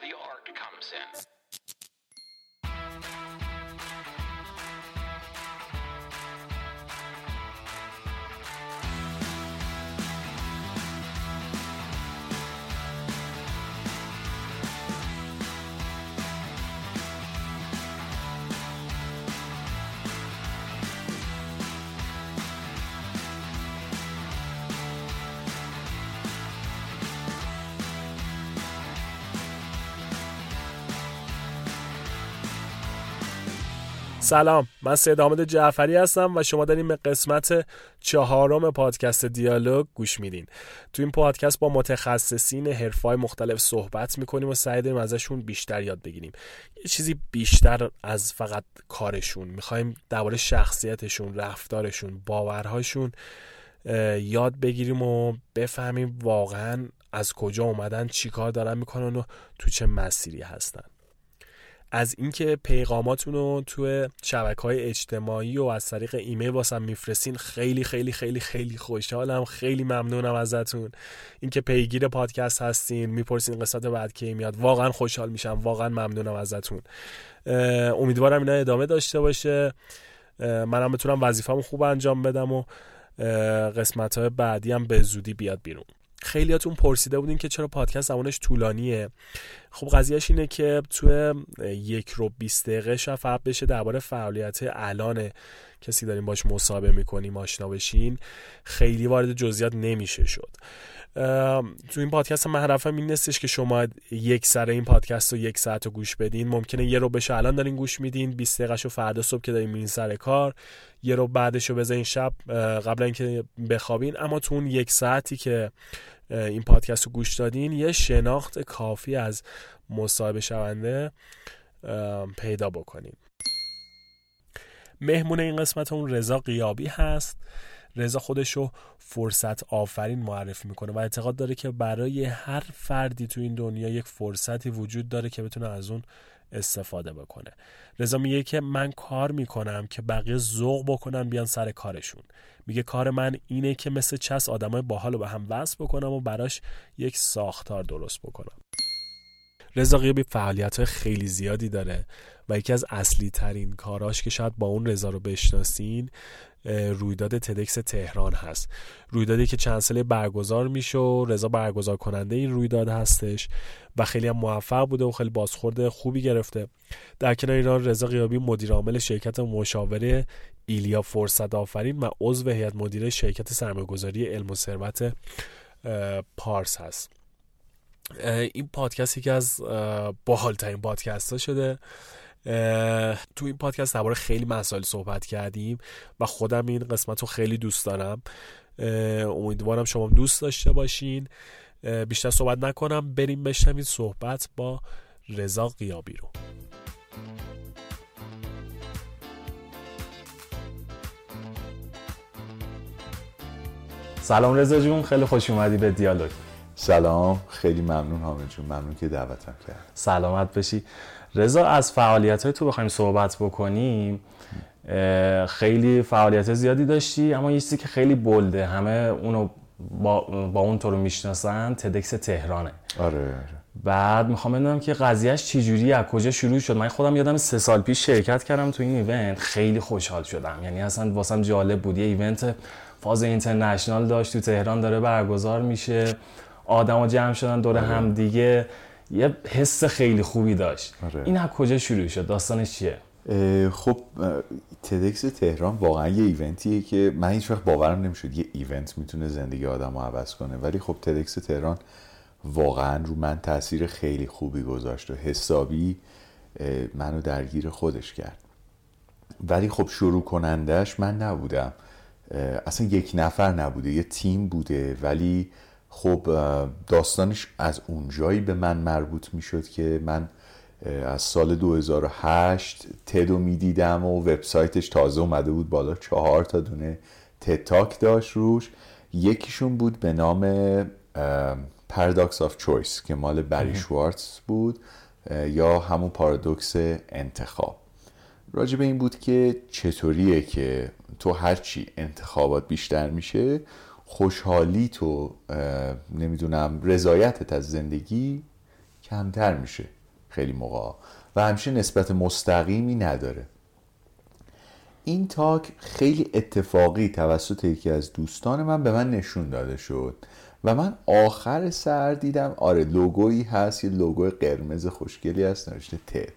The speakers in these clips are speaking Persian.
the art comes in. سلام. من سید آمد جعفری هستم و شما داریم به قسمت چهارم پادکست دیالوگ گوش میدین. تو این پادکست با متخصصین حرفای مختلف صحبت می‌کنیم و سعی داریم ازشون بیشتر یاد بگیریم. یه چیزی بیشتر از فقط کارشون. می‌خوایم درباره شخصیتشون رفتارشون باورهاشون یاد بگیریم و بفهمیم واقعا از کجا اومدن چیکار دارن می‌کنن و تو چه مسیری هستن. از اینکه پیغاماتون رو تو شبکه های اجتماعی و از طریق ایمیل واسم میفرستین خیلی خیلی خیلی خیلی خوشحالم خیلی ممنونم ازتون. اینکه پیگیر پادکست هستین می‌پرسین قسمت بعد کی میاد. واقعا خوشحال میشم. واقعا ممنونم ازتون. امیدوارم اینا ادامه داشته باشه. منم بتونم وظیفه‌مو خوب انجام بدم و قسمت های بعدی هم به زودی بیاد بیرون. خیلیاتون پرسیده بودین که چرا پادکست زمانش طولانیه. خب قضیهش اینه که تو یک رو 20 دقیقه فقط بشه درباره فعالیت الان کسی داریم باش مصاحبه می‌کنیم آشنا بشین. خیلی وارد جزئیات نمیشه شد. تو این پادکست من هدفم این نیستش که شما یک سر این پادکست رو یک ساعت رو گوش بدین. ممکنه یه رو بشه الان دارین گوش میدین 20 دقیقه فردا صبح که دارین میرین سر کار. یه رو بعدش رو بزنین شب قبل اینکه بخوابین. اما تو اون یک ساعتی که این پادکست رو گوش دادین یه شناخت کافی از مصاحبه شونده پیدا بکنین. مهمون این قسمت اون رضا قیابی هست. رضا خودش رو فرصت آفرین معرفی می‌کنه و اعتقاد داره که برای هر فردی تو این دنیا یک فرصتی وجود داره که بتونه از اون استفاده بکنه. رضا میگه که من کار می‌کنم که بقیه ذوق بکنن بیان سر کارشون. میگه کار من اینه که مثل چس آدمای باحال رو به هم وصل بکنم و براش یک ساختار درست بکنم. رضا قیابی فعالیت های خیلی زیادی داره. و یکی از اصلی ترین کاراش که شاید با اون رضا رو بشناسین رویداد تدکس تهران هست. رویدادی که چند ساله برگزار میشه و رضا برگزار کننده این رویداد هستش و خیلی هم موفق بوده و خیلی بازخورده خوبی گرفته. در کنار ایران رضا قیابی مدیر عامل شرکت مشاوره ایلیا فرصت آفرین و عضو هیئت مدیره شرکت سرمایه‌گذاری علم و ثروت پارس هست. این پادکست یکی از باحالترین پادکست ها شده. تو این پادکست درباره خیلی مسائل صحبت کردیم و خودم این قسمت رو خیلی دوست دارم. امیدوارم شما دوست داشته باشین. بیشتر صحبت نکنم. بریم بشنوید صحبت با رضا قیابی رو. سلام رضا جون. خیلی خوش اومدی به دیالوگ. سلام. خیلی ممنون حامد جون. ممنون که دعوتم کرد سلامت بشی رضا از فعالیت های تو بخوایم صحبت بکنیم خیلی فعالیت زیادی داشتی اما یه چیزی که خیلی بلده همه اونو با, با اون تو رو می‌شناسن تدکس تهرانه. آره, آره. بعد می‌خوام بدونم که قضیهش چجوری از کجا شروع شد؟ من خودم یادم سه سال پیش شرکت کردم تو این ایونت خیلی خوشحال شدم. یعنی اصلا واسم جالب بود. یه ایونت فاز اینترنشنال داشت تو تهران داره برگزار میشه. آدما جمع شدن دور آره. هم دیگه. یه حس خیلی خوبی داشت. آره. این از کجا شروع شد؟ داستانش چیه؟ خب تدکس تهران واقعا یه ایونتیه که من هیچ وقت باورم نمی‌شد یه ایونت می‌تونه زندگی آدم رو عوض کنه. ولی خب تدکس تهران واقعا رو من تاثیر خیلی خوبی گذاشت و حسابی منو درگیر خودش کرد. ولی خب شروع کنندش من نبودم. اصلا یک نفر نبوده یه تیم بوده. ولی خب داستانش از اونجایی به من مربوط می‌شد که من از سال 2008 تدو می‌دیدم و وبسایتش تازه اومده بود بالا. چهار تا دونه تتاک داشت روش. یکیشون بود به نام پارادوکس آف چویس که مال بری شوارتز بود یا همون پارادوکس انتخاب. راجع به این بود که چطوریه که تو هرچی انتخابات بیشتر میشه خوشحالی تو نمی‌دونم رضایتت از زندگی کمتر میشه خیلی موقع و همیشه نسبت مستقیمی نداره. این تاک خیلی اتفاقی توسط یکی از دوستان من به من نشون داده شد. و من آخر سر دیدم آره لوگویی هست یه لوگو قرمز خوشگلی هست نوشته تد.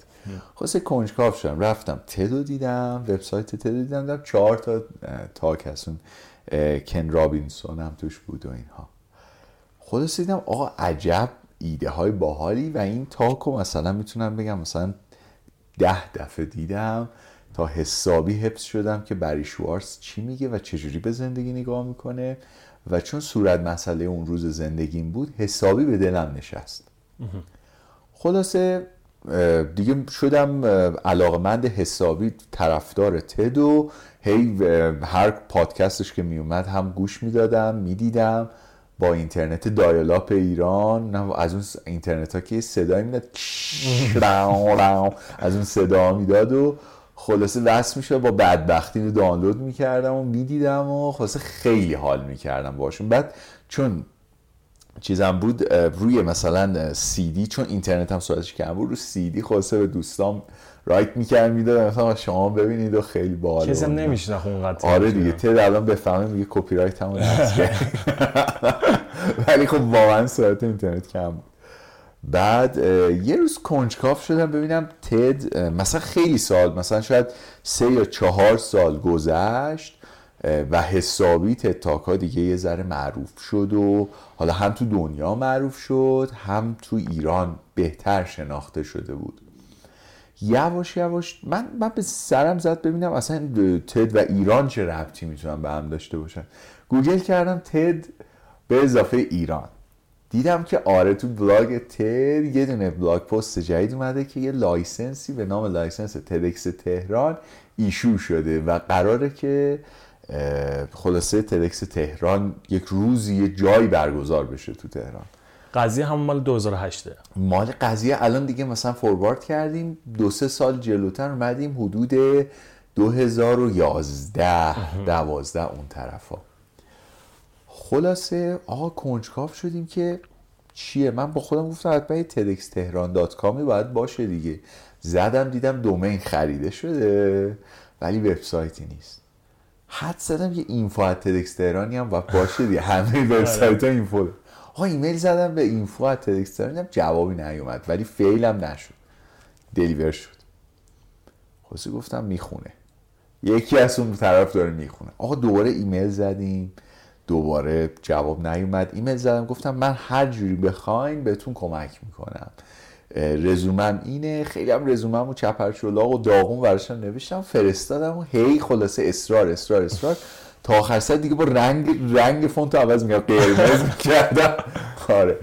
خواست کنجکاف شدم رفتم تدو دیدم وبسایت تدو دیدم دیدم چهار تا تاک هست اون کن رابینسون هم توش بود و اینها. خلاص دیدم آقا عجب ایده های باحالی و این تاکو مثلا می‌تونم بگم مثلا ده دفعه دیدم تا حسابی حفظ شدم که بری شوارس چی میگه و چجوری به زندگی نگاه می‌کنه و چون صورت مسئله اون روز زندگیم بود حسابی به دلم نشست. خلاصه دیگه شدم علاقمند حسابی طرفدار تد و هی هر پادکستش که میومد هم گوش می‌دادم می‌دیدم با اینترنت دایلاپ ایران. از اون اینترنت ها که صدایی می‌داد. از اون صدا می‌داد و خلاصه وصل میشه با بدبختی رو دانلود می‌کردم و می‌دیدم و خلاصه خیلی حال می‌کردم باشون بعد چون چیزم بود روی مثلا سی دی چون اینترنت هم سرعتش کم بود رو سی دی خلاصه به دوستام write می‌کرد می‌دادم مثلا شما ببینید و خیلی باحال کسی هم اونقدر آره دیگه TED الان بفهمه میگه کپی رایت همون ولی خب واقعا سرعت اینترنت کم بود. بعد یه روز کنجکاو شدم ببینم TED مثلا خیلی سال مثلا شاید سه یا چهار سال گذشت. و حسابی TED Talk ها دیگه یه ذره معروف شد و حالا هم تو دنیا معروف شد هم تو ایران بهتر شناخته شده بود. یواش یواش من, من به سرم زد ببینم اصلا TED و ایران چه ربطی می‌تونن به هم داشته باشن. گوگل کردم TED به اضافه ایران. دیدم که آره تو blog TED یه دونه blog post جدید اومده که یه license ی به نام license TEDx تهران ایشو شده و قراره که خلاصه تدکس تهران یک روزی یه جایی برگزار بشه تو تهران. قضیه هم مال 2008 مال قضیه الان دیگه مثلا فوروارد کردیم دو سه سال جلوتر اومدیم حدود 2011 دوازده اون طرفا. خلاصه آقا کنجکاف شدیم که چیه؟ من با خودم گفتم حتما تدکس تهران دات کامی باید باشه دیگه. زدم دیدم domain خریده شده ولی وبسایتی نیست. حدس زدم یه info TEDx تهرانی هم باید باشه دیگه. همه وبسایت ها info آقا ایمیل زدم به info TEDx تهرانی جوابی نیومد. ولی fail نشد. deliver شد. خلاصی گفتم می‌خونه. یکی از اون طرف داره می‌خونه. آقا دوباره ایمیل زدیم. دوباره جواب نیومد. ایمیل زدم گفتم من هر جوری بخواین بهتون کمک می‌کنم. رزومم اینه خیلی هم رزومم و چپرچولاق و داغون ورداشتم نوشتم فرستادم و هی خلاصه اصرار اصرار اصرار. تا آخر سر دیگه با رنگ رنگ فونت عوض میگم قرمز می‌کردم. آره.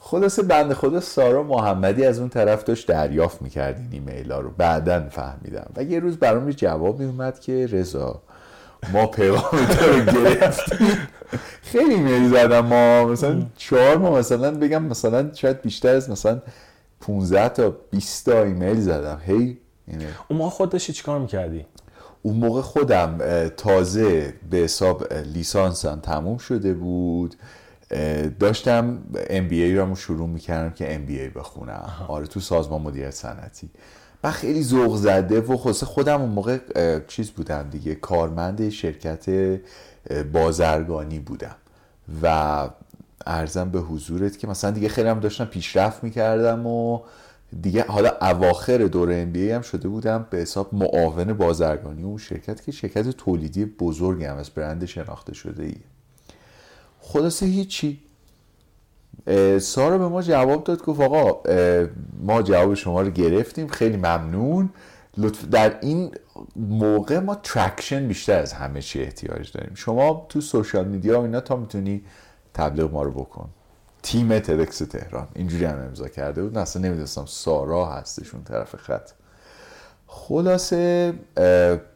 خلاصه بنده خدا سارا محمدی از اون طرف داشت دریافت می‌کرد این ایمیل ها رو. بعدا فهمیدم. و یه روز برام جواب میومد که رضا ما پیغام تو رو گرفتیم. خیلی ایمیل زدم ما مثلا چهار ما مثلا بگم مثلا شاید بیشتر از مثلا 15 تا 20 تا ایمیل زدم. هی اینه. اون موقع خود داشتی چیکار می‌کردی؟ اون موقع خودم تازه به حساب لیسانسم تموم شده بود. داشتم ام بی ای رو شروع می‌کردم که ام بی ای بخونم. آره تو سازمان مدیریت صنعتی. من خیلی ذوق زده و خلاصه خودم اون موقع چیز بودم دیگه کارمند شرکت بازرگانی بودم. و عرضم به حضورت که مثلا دیگه خیلی هم داشتم پیشرفت می‌کردم و دیگه حالا اواخر دور ام هم شده بودم به حساب معاون بازرگانی اون شرکت که شرکت تولیدی بزرگی هم از برند شناخته شده ایه خلاصه هیچی. سارا به ما جواب داد گفت آقا ما جواب شما رو گرفتیم خیلی ممنون. لطف در این موقع ما traction بیشتر از همه چی احتیاج داریم. شما تو social media اینا تا می‌تونی تبلیغ ما رو بکن. تیم TEDx تهران. اینجوری هم امضا کرده بود. اصلا نمی‌دونستم سارا هستش اون طرف خط. خلاصه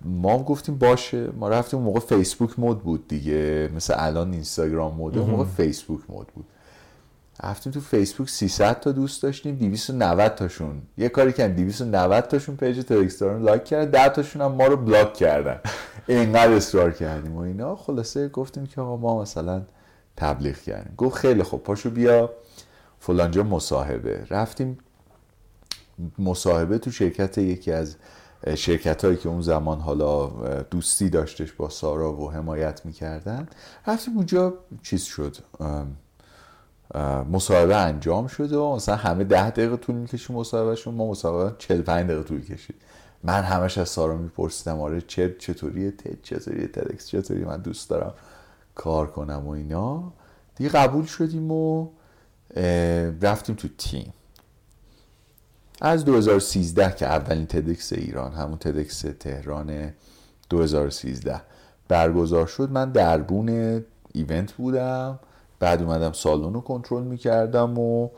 ما گفتیم باشه. ما رفتیم اون موقع فیسبوک مد بود دیگه. مثل الان اینستاگرام مد. اون موقع فیسبوک مد بود. رفتیم تو فیسبوک 300 تا دوست داشتیم. 290 تاشون. یه کاری کردن. 290 تاشون page تلگرام like کردن. 10 تاشون هم ما رو block کردن. اینقدر اصرار کردیم و اینا. خلاصه گفتیم که آقا ما مثلا تبلیغ کردیم گفت خیلی خوب پاشو بیا. فلانجا مصاحبه. رفتیم مصاحبه تو شرکت یکی از شرکت هایی که اون زمان حالا دوستی داشتش با سارا و حمایت می‌کردن. رفتیم اونجا چیز شد مصاحبه انجام شد و مثلا همه ده دقیقه طول می‌کشیم مصاحبهشون. ما مصاحبه 45 دقیقه طول کشید. من همش از سارا میپرسیدم آره چه چطوریه؟ تد چطوریه؟ تدکس چطوری من دوست دارم. کار کنم و اینا دیگه قبول شدیم و رفتیم تو تیم. از 2013 که اولین تدکس ایران همون تدکس تهران 2013 برگزار شد من دربون ایونت بودم. بعد اومدم سالن رو کنترل می‌کردم و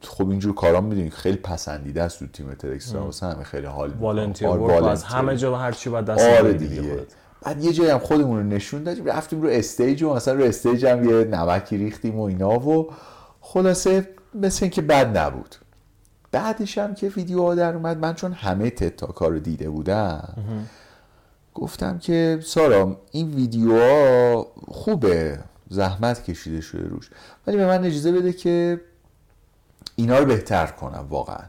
خب اینجور کارا می‌دونید خیلی پسندیده است تو تیم TEDx. واسه همه خیلی حال volunteer از همه جا هر چی بعد دست آره دیگه. بعد یه جایی هم خودمون رو نشون دادیم رفتیم رو stage و مثلا رو stage هم یه نمکی ریختیم و اینا و خلاصه مثل اینکه بد نبود. بعدش هم که ویدیو در اومد من چون همه TED ها رو دیده بودم گفتم که سارا این ویدیوها خوبه زحمت کشیده شده روش. ولی به من اجازه بده که اینا رو بهتر کنم واقعا.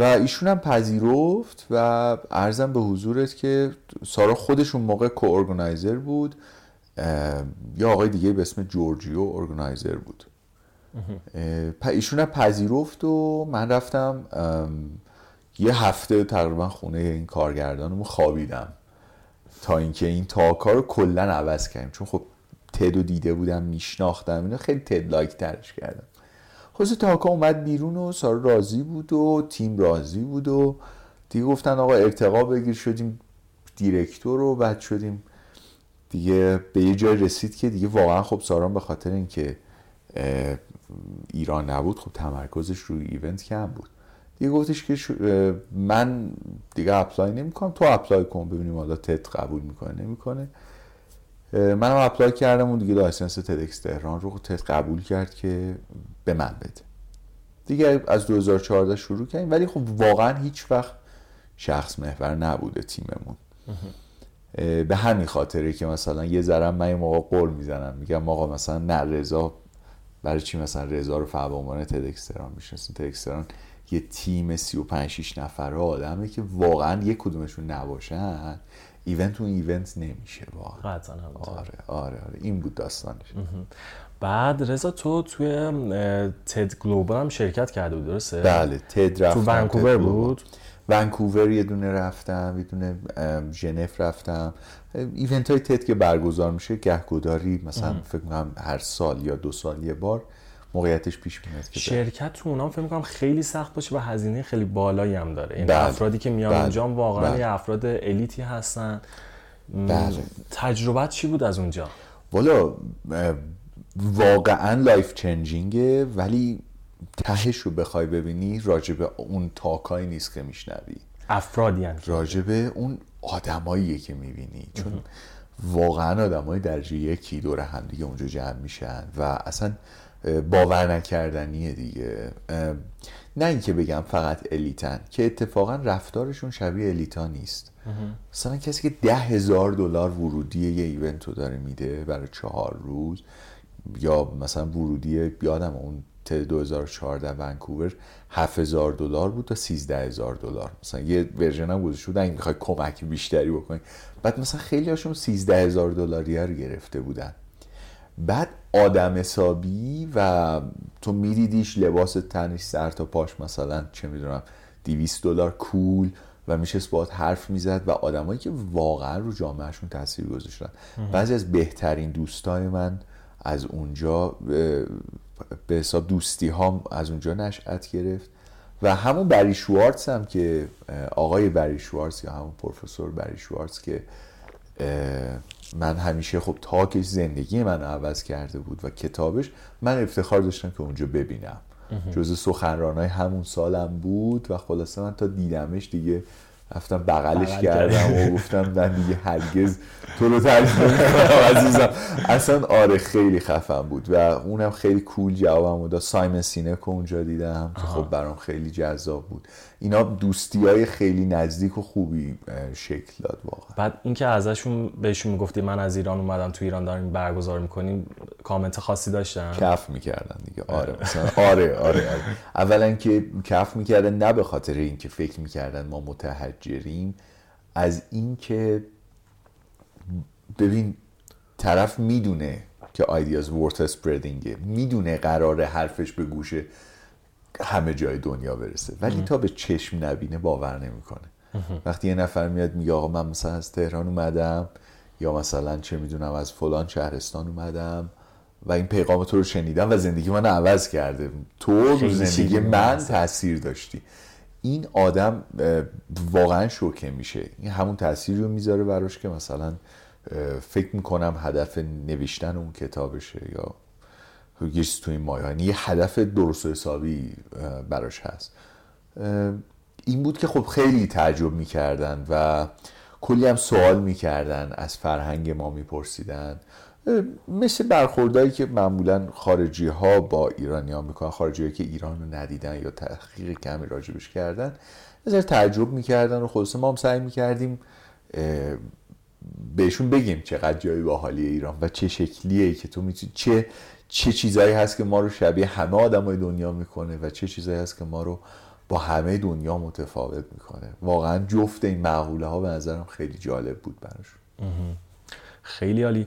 و ایشون هم پذیرفت و ارزم به حضورت که سارا خودشون موقع کو بود یا آقای دیگه به اسم جورجیو ارگنایزر بود. ایشون پذیرفت و من رفتم یه هفته تقریبا خونه این کارگردانمو خوابیدم. تا اینکه این تاکا رو کلا عوض کردیم. چون خب تدو دیده بودم میشناختم اینو خیلی تد لایک ترش کردم. خلاصه تاکا اومد بیرون و سارا راضی بود و تیم راضی بود و دیگه گفتن آقا ارتقا بگیر شدیم دیرکتور رو بعد شدیم دیگه به یه جای رسید که دیگه واقعا خب ساران به خاطر اینکه ایران نبود خب تمرکزش روی ایونت کم بود. دیگه گفتش که من دیگه apply نمی‌کنم تو apply کن ببینیم حالا TED قبول می‌کنه نمی‌کنه. منم apply کردم و دیگه license TEDx تهران رو TED قبول کرد که به من بده. دیگه از 2014 شروع کردیم ولی خب واقعا هیچ وقت شخص محور نبوده تیممون. به همین خاطره که مثلا یه ذره من یه موقع غر می‌زنم میگم آقا مثلا نه رضا برای چی مثلا رضا رو به عنوان TEDx تهران می‌شناسین TEDx تهران یه تیم 35 6 نفره آدمه که واقعا یک کدومشون نباشن. event اون event نمیشه واقعا. قطعا آره آره آره. این بود داستانش. بعد رضا تو توی TED Global هم شرکت کرده بود درسته؟ بله TED رفتم تو ونکوور بود؟ ونکوور یه دونه رفتم یه دونه ژنو رفتم. event های TED که برگزار میشه گهگداری مثلا فکر کنم هر سال یا دو سال یه بار. موقعیتش پیش میاد شرکت تو اونام فکر می‌کنم خیلی سخت باشه و هزینه خیلی بالایی هم داره این بله. افرادی که میان بله. اونجا واقعا بله. افراد الیتی هستن بله. تجربت چی بود از اونجا والا واقعا life changing ه ولی تهش رو بخوای ببینی راجب اون talk ایی نیست که میشنوی افرادی هم راجب اون آدماییه که می‌بینی چون واقعا آدمای درجه یکی دور هم دیگه اونجا جمع میشن و اصلا باور نکردنیه دیگه. نه اینکه بگم فقط الیتن که اتفاقا رفتارشون شبیه الیتا نیست. مثلا کسی که ده هزار دلار ورودی یه ایونت رو داره میده برای چهار روز یا مثلا ورودی یادم اون 2014 ونکوور 7000 دلار بود تا 13000 دلار. مثلا یه ورژن هم گذاشته بودن می‌خوای کمک بیشتری بکنی. بعد مثلا خیلی هاشون 13000 دلاری رو گرفته بودن. بعد آدم حسابی و تو میدیدیش لباس تنش سر تا پاش مثلا چه می‌دونم 200 دلار کول و میشه باهات حرف می‌زد و آدمایی که واقعا رو جامعهشون تاثیر گذاشتن. بعضی از بهترین دوستای من از اونجا به حساب دوستی ها از اونجا نشأت گرفت و همون بری شوارتز هم که آقای بری شوارتز یا همون پروفسور بری شوارتز که من همیشه خب تاکش زندگی من عوض کرده بود و کتابش من افتخار داشتم که اونجا ببینم. جز سخنرانای همون سالم بود و خلاصه من تا دیدمش دیگه رفتم بغلش کردم و گفتم من دیگه هرگز تو رو نمی‌کنم عزیزم. اصلا آره خیلی خفن بود و اونم خیلی کول جوابم بود سایمن سینک اونجا دیدم که خب برام خیلی جذاب بود. اینا دوستی های خیلی نزدیک و خوبی شکل داد واقعا. بعد اینکه ازشون بهشون می‌گفتی من از ایران اومدم تو ایران داریم برگزار می‌کنیم کامنت خاصی داشتن؟ کف می‌کردن دیگه. آره مثلا آره آره, آره. اولا که کف می‌کردن نه به خاطر اینکه فکر می‌کردن ما متحجریم از اینکه ببین طرف می‌دونه که آیدیاز ورت اسپریدینگه می‌دونه قرار حرفش به گوش همه جای دنیا برسه. ولی تا به چشم نبینه باور نمی‌کنه. وقتی یه نفر میاد میگه آقا من مثلا از تهران اومدم یا مثلا چه می‌دونم از فلان شهرستان اومدم و این پیغام تو رو شنیدم و زندگی من عوض کرده. تو رو زندگی من تاثیر داشتی. این آدم واقعا شوکه میشه. این همون تاثیری رو می‌ذاره براش که مثلا فکر می‌کنم هدف نوشتن اون کتابشه یا یه تو این مایه. یعنی یه هدف درست و حسابی براش هست. این بود که خب خیلی تعجب می‌کردن و کلی هم سوال می‌کردن از فرهنگ ما میپرسیدن. مثل برخوردهایی که معمولا خارجی ها با ایرانی ها می‌کنن خارجی که ایران رو ندیدن یا تحقیق کمی راجبش کردن نظر تعجب می‌کردن و خلاصه ما هم سعی می‌کردیم بهشون بگیم چقدر جای باحالی ایران و چه شکلیه که تو می‌تونی چه چه چیزایی هست که ما رو شبیه همه آدمای دنیا می‌کنه و چه چیزایی هست که ما رو با همه دنیا متفاوت می‌کنه. واقعا جفت این معقوله ها به نظرم خیلی جالب بود براش. خیلی عالی.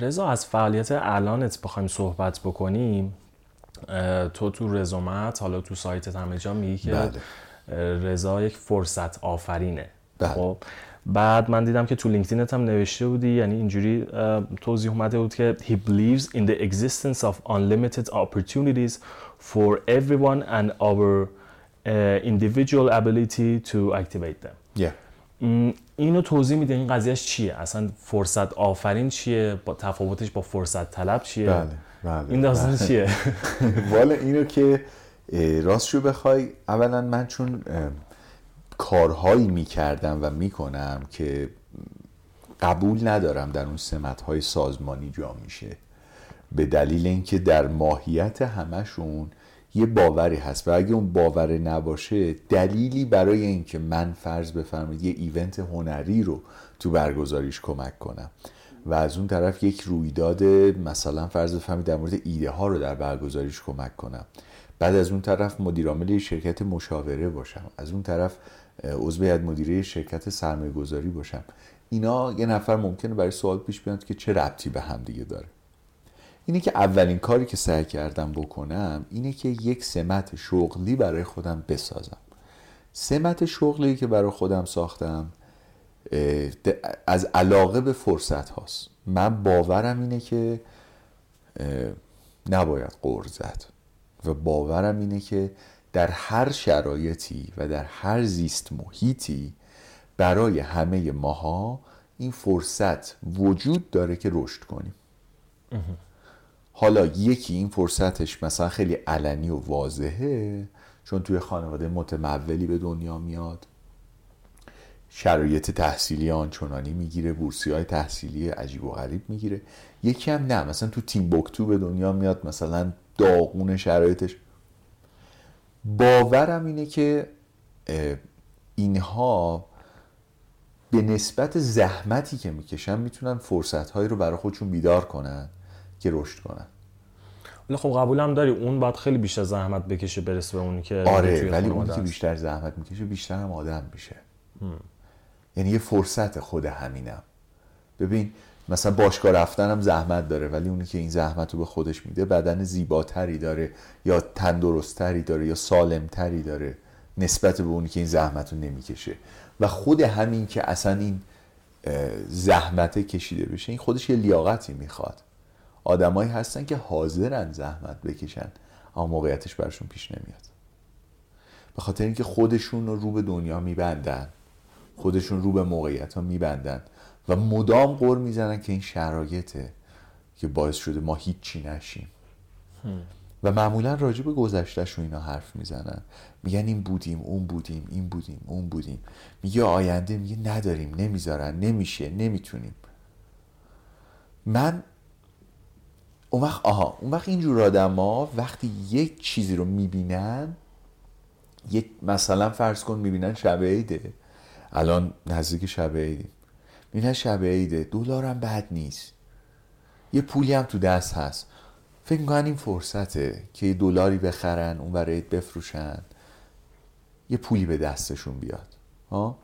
رضا از فعالیت الانت بخوایم صحبت بکنیم. تو تو رزومت حالا تو سایتت همه جا میگی که بله. رضا یک فرصت آفرینه. بله. خب بعد من دیدم که تو لینکدینت هم نوشته بودی یعنی اینجوری توضیح اومده بود که he believes in the existence of unlimited opportunities for everyone and our uh, individual ability to activate them. Yeah. اینو توضیح میده این قضیهش چیه؟ اصلا فرصت آفرین چیه؟ با تفاوتش با فرصت طلب چیه؟ بله بله این داستان بله. چیه؟ والا اینو که راستشو بخوای اولا من چون کارهایی می‌کردم و می‌کنم که قبول ندارم در اون سمت های سازمانی جا میشه. به دلیل اینکه در ماهیت همشون یه باوری هست و اگه اون باور نباشه دلیلی برای اینکه من فرض بفرمایید یه ایونت هنری رو تو برگزاریش کمک کنم و از اون طرف یک رویداد مثلا فرض بفرمایید در مورد ایده ها رو در برگزاریش کمک کنم. بعد از اون طرف مدیرعامل شرکت مشاوره باشم. از اون طرف عضو هیئت مدیره شرکت سرمایه گذاری باشم. اینا یه نفر ممکنه برای سوال پیش بیاد که چه ربطی به هم دیگه داره. اینه که اولین کاری که سعی کردم بکنم اینه که یک سمت شغلی برای خودم بسازم. سمت شغلی که برای خودم ساختم از علاقه به فرصت هاست. من باورم اینه که نباید قرض زد و باورم اینه که در هر شرایطی و در هر زیست محیطی برای همه ماها این فرصت وجود داره که رشد کنیم. حالا یکی این فرصتش مثلا خیلی علنی و واضحه چون توی خانواده متمولی به دنیا میاد. شرایط تحصیلی آنچنانی می‌گیره بورسی های تحصیلی عجیب و غریب می‌گیره. یکی هم نه مثلا تو تیم بوکتو به دنیا میاد مثلا داغون شرایطش. باورم اینه که اینها به نسبت زحمتی که می‌کشن می‌تونن فرصتهایی رو برای خودشون بیدار کنن که رشد کنن. ولی خب قبولم داری اون باید خیلی بیشتر زحمت بکشه برسه به اونی که آره ولی اونی که بیشتر زحمت می‌کشه بیشتر هم آدم میشه. یعنی یه فرصت خود همینم. ببین مثلا باشگاه رفتن زحمت داره ولی اونی که این زحمت رو به خودش میده بدن زیباتری داره یا تندرستتری داره یا سالمتری داره نسبت به اونی که این زحمت رو نمی‌کشه. و خود همین که اصلا این زحمت کشیده بشه این خودش یه لیاقتی می‌خواد. آدمایی هستن که حاضرن زحمت بکشن اما موقعیتش برشون پیش نمیاد. به خاطر اینکه خودشون رو به دنیا میبندن خودشون رو به موقعیت ها میبندن. و مدام قور می‌زنن که این شرایطه که باعث شده ما هیچی نشیم. و معمولا راجع به گذشتهشون اینا حرف می‌زنن. میگن این بودیم اون بودیم این بودیم اون بودیم. میگه آینده میگه نداریم نمی‌ذارن نمیشه نمی‌تونیم. من اون وقت آها اون وقت اینجور آدم ها وقتی یک چیزی رو می‌بینن یه مثلا فرض کن می‌بینن شب عیده. الان نزدیک شب عیدیم. می‌بینن شب عیده. دلارم بد نیست. یه پولی هم تو دست هست. فکر می‌کنن این فرصته که یه دلاری بخرن اون برای بفروشن. یه پولی به دستشون بیاد. ها؟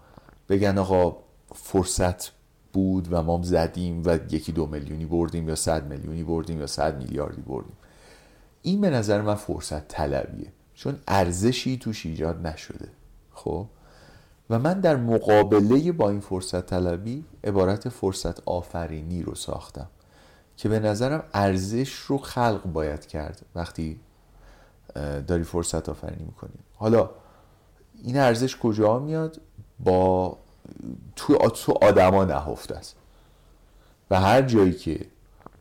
بگن آقا فرصت بود و ما زدیم و یکی دو میلیونی بردیم یا صد میلیونی بردیم یا صد میلیاردی بردیم. این به نظر من فرصت طلبیه. چون ارزشی توش ایجاد نشده. خب؟ و من در مقابله با این فرصت طلبی عبارت فرصت آفرینی رو ساختم که به نظرم ارزش رو خلق باید کرد وقتی داری فرصت آفرینی می‌کنی. حالا این ارزش کجا میاد؟ با تو تو آدما نهفته است. و هر جایی که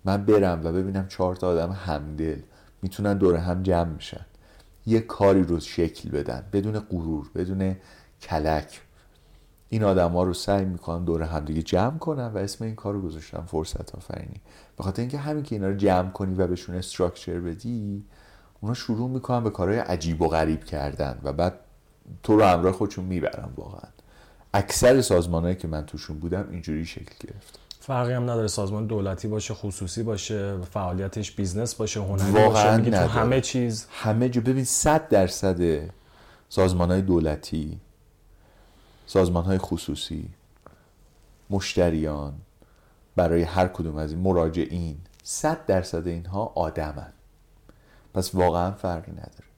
من برم و ببینم چهار تا آدم همدل می‌تونن دور هم جمع میشن یه کاری رو شکل بدن بدون غرور بدون کلک. این آدما رو سعی می‌کنن دور هم دیگه جمع کنن و اسم این کار رو گذاشتن فرصت آفرینی. به خاطر اینکه همین که اینا رو جمع کنی و بهشون استراکچر بدی اونا شروع می‌کنن به کارهای عجیب و غریب کردن و بعد تو رو همراه خودشون می‌برن واقعا. اکثر سازمانهایی که من توشون بودم اینجوری شکل گرفت. فرقی هم نداره سازمان دولتی باشه خصوصی باشه فعالیتش بیزنس باشه هنری باشه تو همه چیز. همه جو ببین 100 درصد سازمان های دولتی سازمان های خصوصی مشتریان برای هر کدوم از این مراجعین 100 درصد اینها آدمن. پس واقعا فرقی نداره.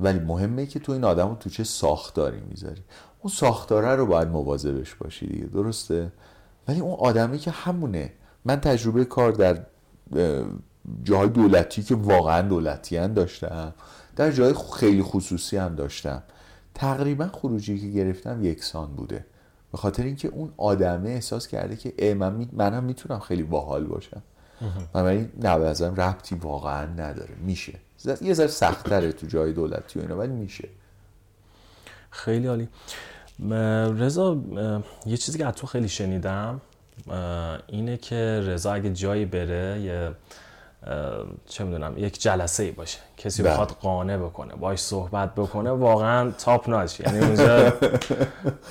ولی مهمه که تو این آدم رو تو چه ساختاری می‌ذاری. اون ساختاره رو باید مواظبش باشی دیگه درسته؟ ولی اون آدمی که همونه. من تجربه کار در جاهای دولتی که واقعا دولتی هم داشتم در جای خیلی خصوصی هم داشتم. تقریبا خروجی که گرفتم یکسان بوده. به خاطر اینکه اون آدمه احساس کرده که من می... منم می‌تونم خیلی باحال باشم. و من این ربطی واقعا نداره. میشه. یه ذره سختره تو جای دولتی و اینا ولی میشه. خیلی عالی. رضا یه چیزی که از تو خیلی شنیدم اینه که رضا اگه جایی بره یه چه می‌دونم یک جلسه ای باشه. کسی بله. بخواد قانع بکنه باش صحبت بکنه واقعا تاپ ناچ یعنی اونجا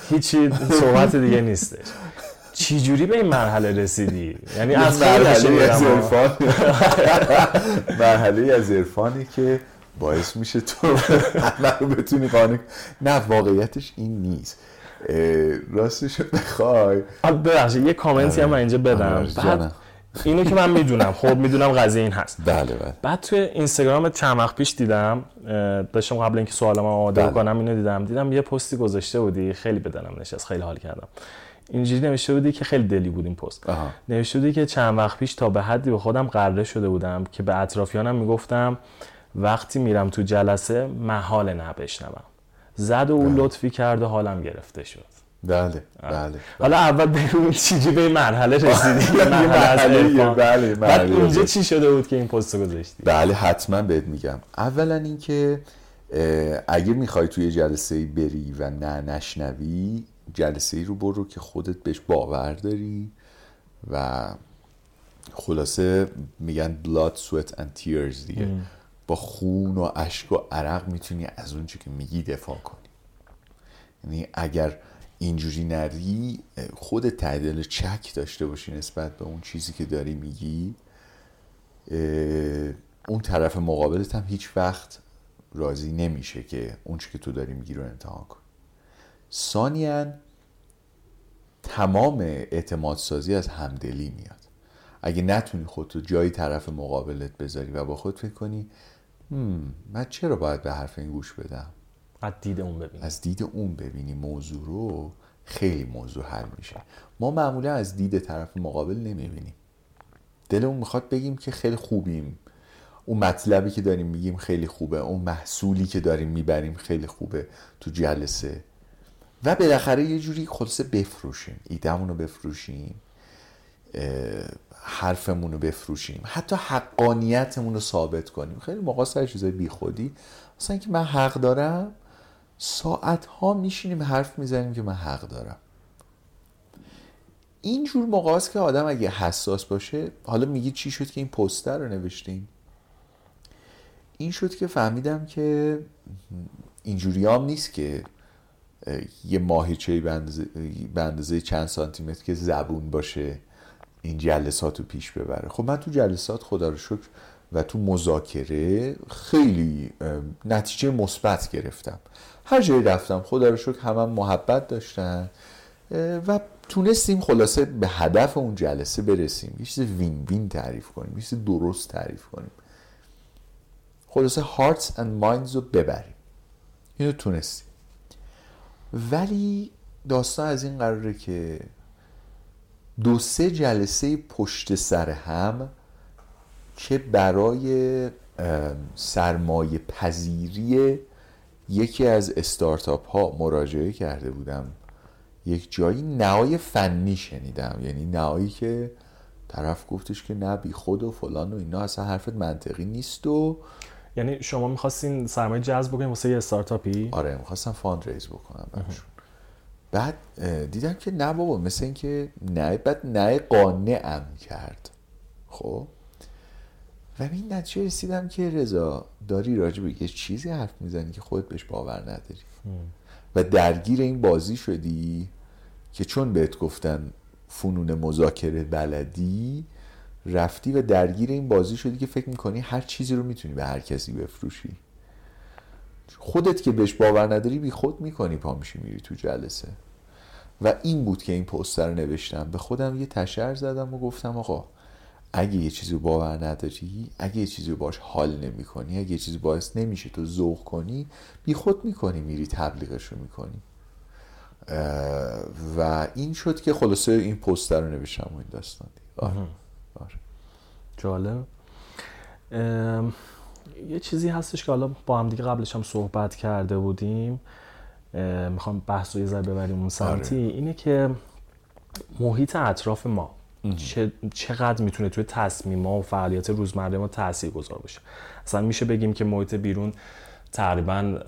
هیچی صحبت دیگه نیستش. چی جوری به این مرحله رسیدی؟ یعنی از مرحله از عرفان مرحله از عرفانی که باعث میشه تو رو بتونی قانع نه واقعیتش این نیست. راستش بخوای. ببخشید یه کامنتی هم من اینجا بدم. بعد اینو که من می‌دونم. خب می‌دونم قضیه این هست. بله بله. بعد توی اینستاگرام چند وقت پیش دیدم داشتم قبل اینکه سوالم آماده بله. کنم اینو دیدم. دیدم یه پستی گذاشته بودی. خیلی بدنم نشست. خیلی حال کردم. اینجوری نوشته بودی که خیلی دلی بود این پست. نوشته بودی که چند وقت پیش تا به حدی به خودم قراره شده بودم که به اطرافیانم می‌گفتم وقتی میرم تو جلسه محال نبشنوم. زد و اون بله. لطفی کرده حالم گرفته شد. بله بله حالا اول بگو چیجی به مرحله رسیدی مرحله بله بعد اونجا چی شده بود که این پست گذاشتی؟ بله حتما بهت میگم. اولا اینکه اگه می‌خوای توی جلسه بری و نه نشنوی جلسه ای رو برو که خودت بهش باور داری و خلاصه میگن blood, sweat and tears دیگه. با خون و اشک و عرق می‌تونی از اون که میگی دفاع کنی. یعنی اگر اینجوری نری خود تعدیل چک داشته باشی نسبت به اون چیزی که داری میگی. اون طرف مقابلت هم هیچ وقت راضی نمیشه که اون که تو داری میگی رو امتحان کن ثانیا تمام اعتماد سازی از همدلی میاد. اگه نتونی خودتو جای طرف مقابلت بذاری و با خود فکر کنی من چرا باید به حرف این گوش بدم؟ از دید اون ببینی از دید اون ببینی موضوع رو خیلی موضوع حل میشه. ما معمولا از دید طرف مقابل نمی‌بینیم. دلمون می‌خواد بگیم که خیلی خوبیم. اون مطلبی که داریم میگیم خیلی خوبه. اون محصولی که داریم می‌بریم خیلی خوبه تو جلسه. و بالاخره یه جوری خلاصه بفروشیم. ایدمون رو بفروشیم. حرفمون رو بفروشیم. حتی حقانیتمون رو ثابت کنیم. خیلی موقع سر چیزای بیخودی. مثلا اینکه من حق دارم ساعت ها میشینیم حرف می‌زنیم که من حق دارم. اینجور موقع است که آدم اگه حساس باشه حالا میگی چی شد که این پستر رو نوشتیم این شد که فهمیدم که اینجوری هم نیست که یه ماهیچه به اندازه چند سانتیمتر که زبون باشه این جلسات رو پیش ببره. خب من تو جلسات خدا رو شکر و تو مذاکره خیلی نتیجه مثبت گرفتم. هر جایی رفتم خدا رو شکر همه هم محبت داشتن. و تونستیم خلاصه به هدف اون جلسه برسیم. یه چیز وین وین تعریف کنیم یه چیز درست تعریف کنیم. خلاصه هارتس اند مایندز رو ببریم. اینو تونستیم. ولی داستان از این قراره که دو سه جلسه پشت سر هم که برای سرمایه پذیری یکی از استارتاپ ها مراجعه کرده بودم. یک جایی نهای فنی شنیدم. یعنی نهایی که طرف گفتش که نه بی خود و فلان و اینا اصلا حرفت منطقی نیست و یعنی شما می‌خواستین سرمایه جذب بکنین واسه یه استارتاپی؟ آره می‌خواستم fund raise بکنم بعد دیدم که نه بابا مثل اینکه نه بعد نه قانعم کرد. خب؟ و این نتیجه رسیدم که رضا داری راجع به یه چیزی حرف می‌زنی که خودت بهش باور نداری. و درگیر این بازی شدی که چون بهت گفتن فنون مذاکره بلدی رفتی و درگیر این بازی شدی که فکر می‌کنی هر چیزی رو می‌تونی به هر کسی بفروشی. خودت که بهش باور نداری بی خود می‌کنی پا میشی میری تو جلسه. و این بود که این پستر رو نوشتم. به خودم یه تشر زدم و گفتم آقا اگه یه چیزی رو باور نداری اگه یه چیزی رو باش حال نمی کنی اگه یه چیزی باعث نمیشه تو ذوق کنی بی خود می‌کنی میری تبلیغش رو می‌کنی. و این شد که خلاصه این پستر رو نوشتم و این داستان آره. آره. جالب. یه چیزی هستش که حالا با هم دیگه قبلش هم صحبت کرده بودیم. می‌خوام بحث رو یه ذره ببریم اون سمتی. آره. اینه که محیط اطراف ما. چقدر می‌تونه توی تصمیم و فعالیت روزمره ما تاثیر گذار باشه اصلا میشه بگیم که محیط بیرون تقریبا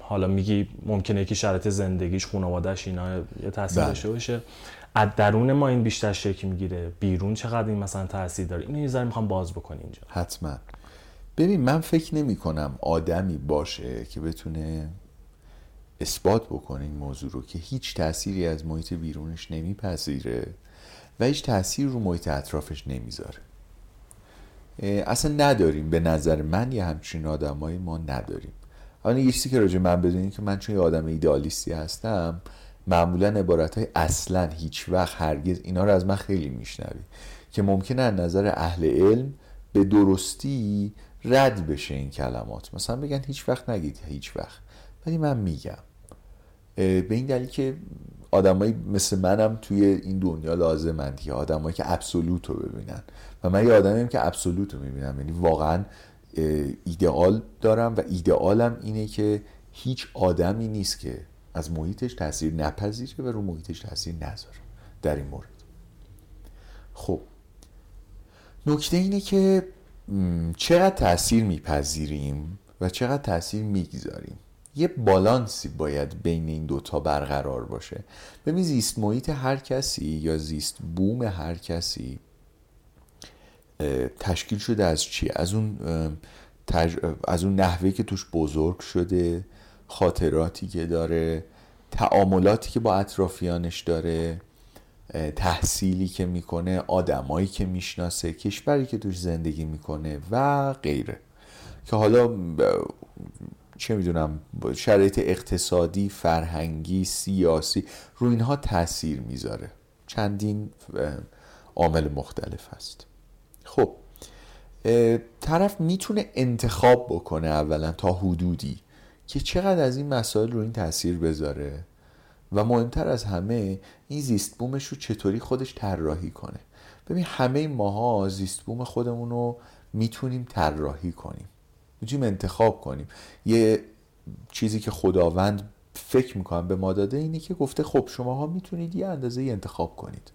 حالا میگی ممکنه یکی شرط زندگیش خانوادهش اینا یه تاثیر بله. داشته باشه. از درون ما این بیشتر شکل می‌گیره. بیرون چقدر این مثلا تاثیر داره؟ اینو یه ذره می‌خوام باز بکنیم اینجا. حتما. ببین من فکر نمی کنم آدمی باشه که بتونه اثبات بکنه این موضوع رو که هیچ تأثیری از محیط بیرونش نمیپذیره. و هیچ تاثیر رو محیط اطرافش نمی‌ذاره. اصلا نداریم. به نظر من یه همچین آدمایی ما نداریم. حالا یه چیزی که راجع من بدونید که من چون یه آدم ایدئالیستی هستم معمولا عبارت های اصلا هیچ وقت هرگز اینا رو از من خیلی میشنوی. که ممکنه از نظر اهل علم به درستی رد بشه این کلمات. مثلا بگن هیچ وقت نگید هیچ وقت. ولی من میگم. به این دلیل که آدمایی مثل منم توی این دنیا لازمن دیگه آدمایی که ابسولوت رو ببینن. و من یه آدمیم که ابسولوت رو می‌بینم. یعنی واقعا ایدئال دارم و ایدئالم اینه که هیچ آدمی نیست که از محیطش تاثیر نپذیره و رو محیطش تاثیر نذاره در این مورد. خب نکته اینه که چقدر تاثیر میپذیریم و چقدر تاثیر می‌گذاریم؟ یه بالانسی باید بین این دوتا برقرار باشه ببین زیست محیط هر کسی یا زیست بوم هر کسی تشکیل شده از چی؟ از اون از اون نحوه که توش بزرگ شده خاطراتی که داره تعاملاتی که با اطرافیانش داره تحصیلی که می‌کنه آدمایی که می‌شناسه کشوری که توش زندگی می‌کنه و غیره که حالا چه می‌دونم شرایط اقتصادی فرهنگی سیاسی رو اینها تاثیر می‌ذاره. چندین عامل مختلف هست. خب طرف می‌تونه انتخاب بکنه اولا تا حدودی که چقدر از این مسائل رو این تاثیر بذاره و مهمتر از همه این زیست بومش رو چطوری خودش طراحی کنه. ببین همه ماها زیست بوم خودمون رو می‌تونیم طراحی کنیم. می‌تونیم انتخاب کنیم. یه چیزی که خداوند فکر می‌کنم به ما داده اینه که گفته خب شماها می‌تونید یه اندازه ای انتخاب کنید.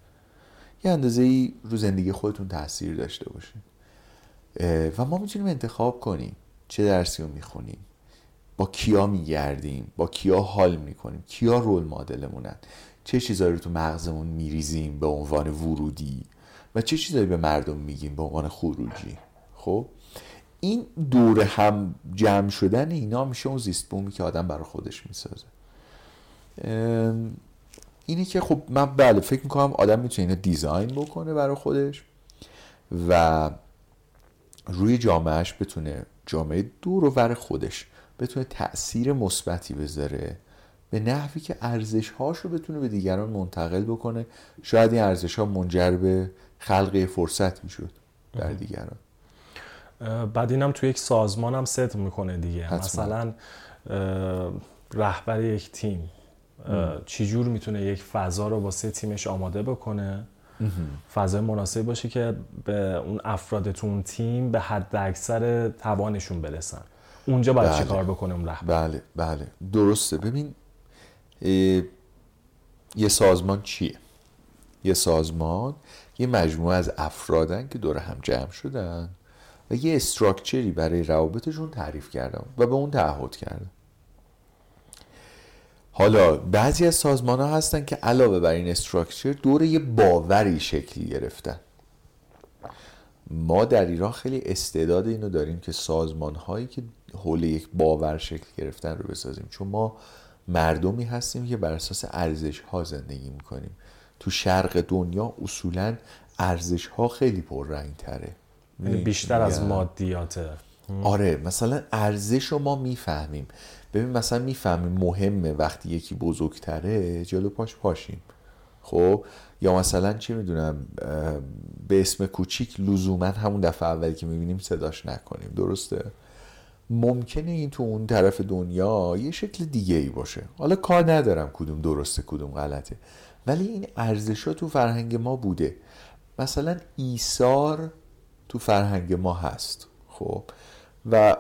یه اندازه ای رو زندگی خودتون تاثیر داشته باشه. و ما می‌تونیم انتخاب کنیم چه درسی رو می‌خونیم. با کیا میگردیم؟ با کیا حال می‌کنیم؟ کیا رول مدلمونن؟ چه چیزایی رو تو مغزمون میریزیم به عنوان ورودی؟ و چه چیزایی به مردم میگیم به عنوان خروجی؟ خب؟ این دور هم جمع شدن اینا میشه اون زیست بومی که آدم برای خودش می‌سازه. اینه که خب من بله فکر می‌کنم آدم می‌تونه اینو دیزاین بکنه برای خودش و روی جامعهش بتونه جامعه دور و ور خودش بتونه تاثیر مثبتی بذاره به نحوی که ارزش رو بتونه به دیگران منتقل بکنه. شاید این ارزش ها منجر به خلق فرصت می‌شد در دیگران. بعد اینم تو یک سازمان هم ست می‌کنه دیگه. حتما. مثلا رهبر یک تیم چجور می‌تونه یک فضا رو واسه تیمش آماده بکنه؟ فضای مناسب باشه که به اون افراد تو اون تیم به حد اکثر توانشون برسن. اونجا باید بله. چی کار بکنه اون رهبر؟ بله بله. درسته. ببین یه سازمان چیه؟ یه سازمان یه مجموعه از افرادن که دور هم جمع شدن. و یه استراکچری برای روابطشون تعریف کردن و به اون تعهد کردن حالا بعضی از سازمان ها هستن که علاوه بر این استراکچر دور یه باوری شکلی گرفتن. ما در ایران خیلی استعداد اینو داریم که سازمان هایی که حول یک باور شکل گرفتن رو بسازیم. چون ما مردمی هستیم که بر اساس ارزش ها زندگی می‌کنیم. تو شرق دنیا اصولا ارزش ها خیلی پررنگ تره بیشتر از مادیاته. آره مثلا ارزش رو ما می‌فهمیم. ببین مثلا می‌فهمیم مهمه وقتی یکی بزرگتره جلو پاش پاشیم. خب؟ یا مثلا چی می‌دونم به اسم کوچیک لزوما همون دفعه اولی که می‌بینیم صداش نکنیم. درسته؟ ممکنه این تو اون طرف دنیا یه شکل دیگه ای باشه. حالا کار ندارم کدوم درسته کدوم غلطه. ولی این ارزش تو فرهنگ ما بوده. مثلا ایثار تو فرهنگ ما هست خب؟ و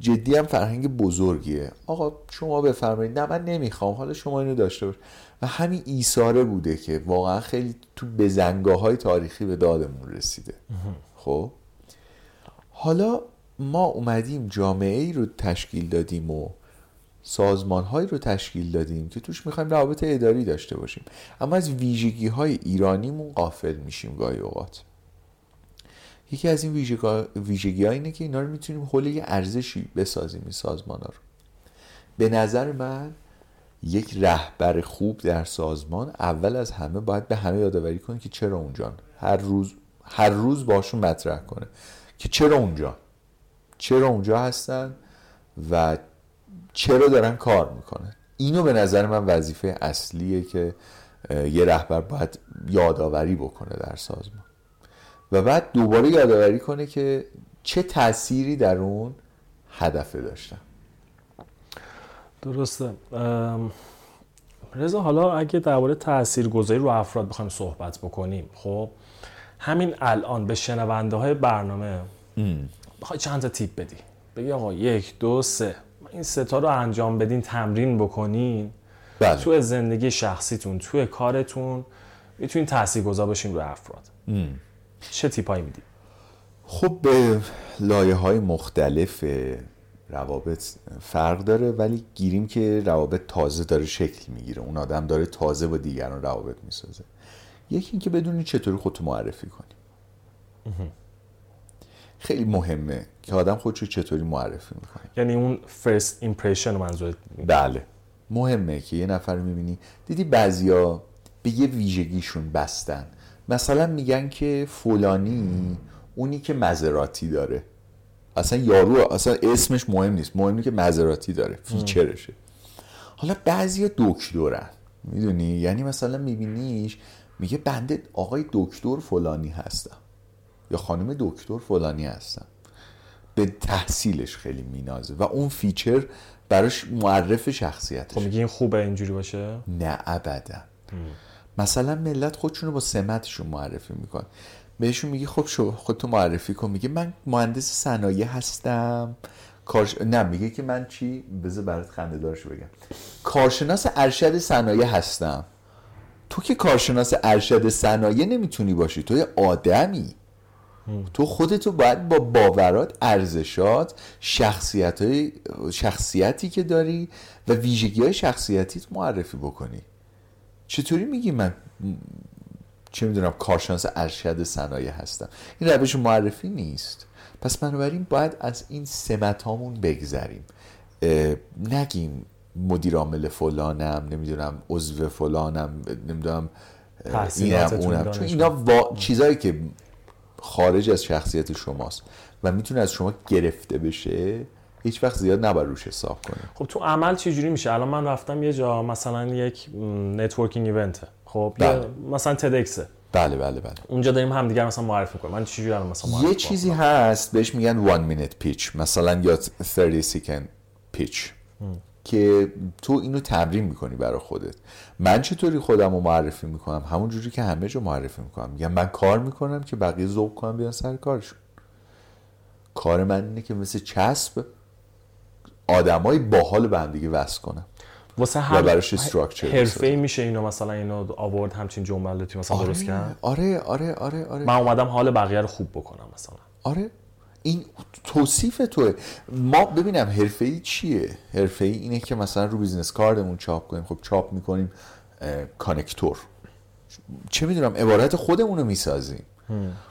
جدی هم فرهنگ بزرگیه. آقا شما بفرمایید نه من نمی‌خوام حالا شما اینو داشته باش. و همین ایثاره بوده که واقعا خیلی تو بزنگاه های تاریخی به دادمون رسیده. خب؟ حالا ما اومدیم جامعه ای رو تشکیل دادیم و سازمان هایی رو تشکیل دادیم که توش می‌خوایم روابط اداری داشته باشیم. اما از ویژگی های ایرانیمون قافل میشیم گاهی اوقات. یکی از این ویژگی ها اینه که اینا رو می‌تونیم حول یه ارزشی بسازیم این سازمان ها رو. به نظر من یک رهبر خوب در سازمان اول از همه باید به همه یادآوری کنه که چرا اونجان هر روز هر روز باشون مطرح کنه که چرا اونجا چرا اونجا هستن و چرا دارن کار می‌کنن. اینو به نظر من وظیفه اصلیه که یه رهبر باید یادآوری بکنه در سازمان. و بعد دوباره یادآوری کنه که چه تأثیری در اون هدفه داشتن. درسته. رضا حالا اگه درباره تاثیرگذاری رو افراد بخوایم صحبت بکنیم خب همین الان به شنونده های برنامه بخوای چند تا تیپ بدی؟ بگی آقا یک دو سه. این ستا رو انجام بدین تمرین بکنین. بله. تو زندگی شخصیتون توی کارتون می‌تونین تاثیرگذار باشین رو افراد. چه تیپایی میدی؟ خب به لایه های مختلف روابط فرق داره ولی گیریم که روابط تازه داره شکل می‌گیره. اون آدم داره تازه با دیگران روابط می‌سازه. یکی اینکه بدونی چطوری خودتو معرفی کنی. خیلی مهمه که آدم خودشو چطوری معرفی می‌کنه. یعنی اون first impression منظورت بله. مهمه که یه نفر می‌بینی. دیدی بعضیا به یه ویژگیشون بستن. مثلا میگن که فلانی اونی که مزراتی داره. اصلا یارو اصلا اسمش مهم نیست. مهمی که مزراتی داره feature شه. حالا بعضی دکترن می‌دونی؟ یعنی مثلا میبینیش میگه بنده آقای دکتر فلانی هستم یا خانم دکتر فلانی هستم. به تحصیلش خیلی مینازه و اون feature براش معرف شخصیتش خب میگه این خوبه اینجوری باشه؟ نه ابدا. مثلا ملت خودشونو با سمتشون معرفی میکن بهشون میگی خب شو خودتو معرفی کن. میگه من مهندس صنایع هستم. کارش... نه میگه که من چی؟ بذار برات خنده دارشو بگم. کارشناس ارشد صنایع هستم. تو که کارشناس ارشد صنایع نمی‌تونی باشی. تو یه آدمی. تو خودتو باید با باورات ارزشات شخصیت های شخصیتی که داری و ویژگی های شخصیتیت معرفی بکنی. چطوری میگی من چه می‌دونم کارشناس ارشد صنایع هستم؟ این روش معرفی نیست. پس بنابراین باید از این سمت هامون بگذریم نگیم مدیر عامل فلانم نمی‌دونم عضو فلانم نمی‌دونم اینم اونم. چون اینا وا... چیزایی که خارج از شخصیت شماست و می‌تونه از شما گرفته بشه هیچ وقت زیاد نباید روش حساب کنه خب تو عمل چه جوری میشه؟ الان من رفتم یه جا مثلا یک networking event. خب بله. مثلا TEDx ه. بله بله بله. اونجا داریم همدیگر مثلا معرفی کنیم من چجوری الان مثلا معرفی یه چیزی هست بهش میگن 1 minute pitch مثلا یا 30 second pitch که تو اینو تمرین می‌کنی برای خودت. من چطوری خودم رو معرفی می‌کنم؟ همون جوری که همه جا معرفی می‌کنم. میگم من کار می‌کنم که بقیه ذوق کنن بیان سر کارشون. کار من اینه که مثل چسب آدمای باحال به هم دیگه وصل کنم واسه هم براش structure حرفه‌ای میشه اینو مثلا اینو آورد همچین جملاتی مثلا آره، درست کرد؟ آره آره آره آره. من اومدم حال بقیه رو خوب بکنم مثلا. آره این توصیف توه. ما ببینم حرفه ای چیه؟ حرفه ای اینه که مثلا رو business card مون چاپ کنیم. خب چاپ می‌کنیم connector. چه می‌دونم عبارت خودمون رو می‌سازیم.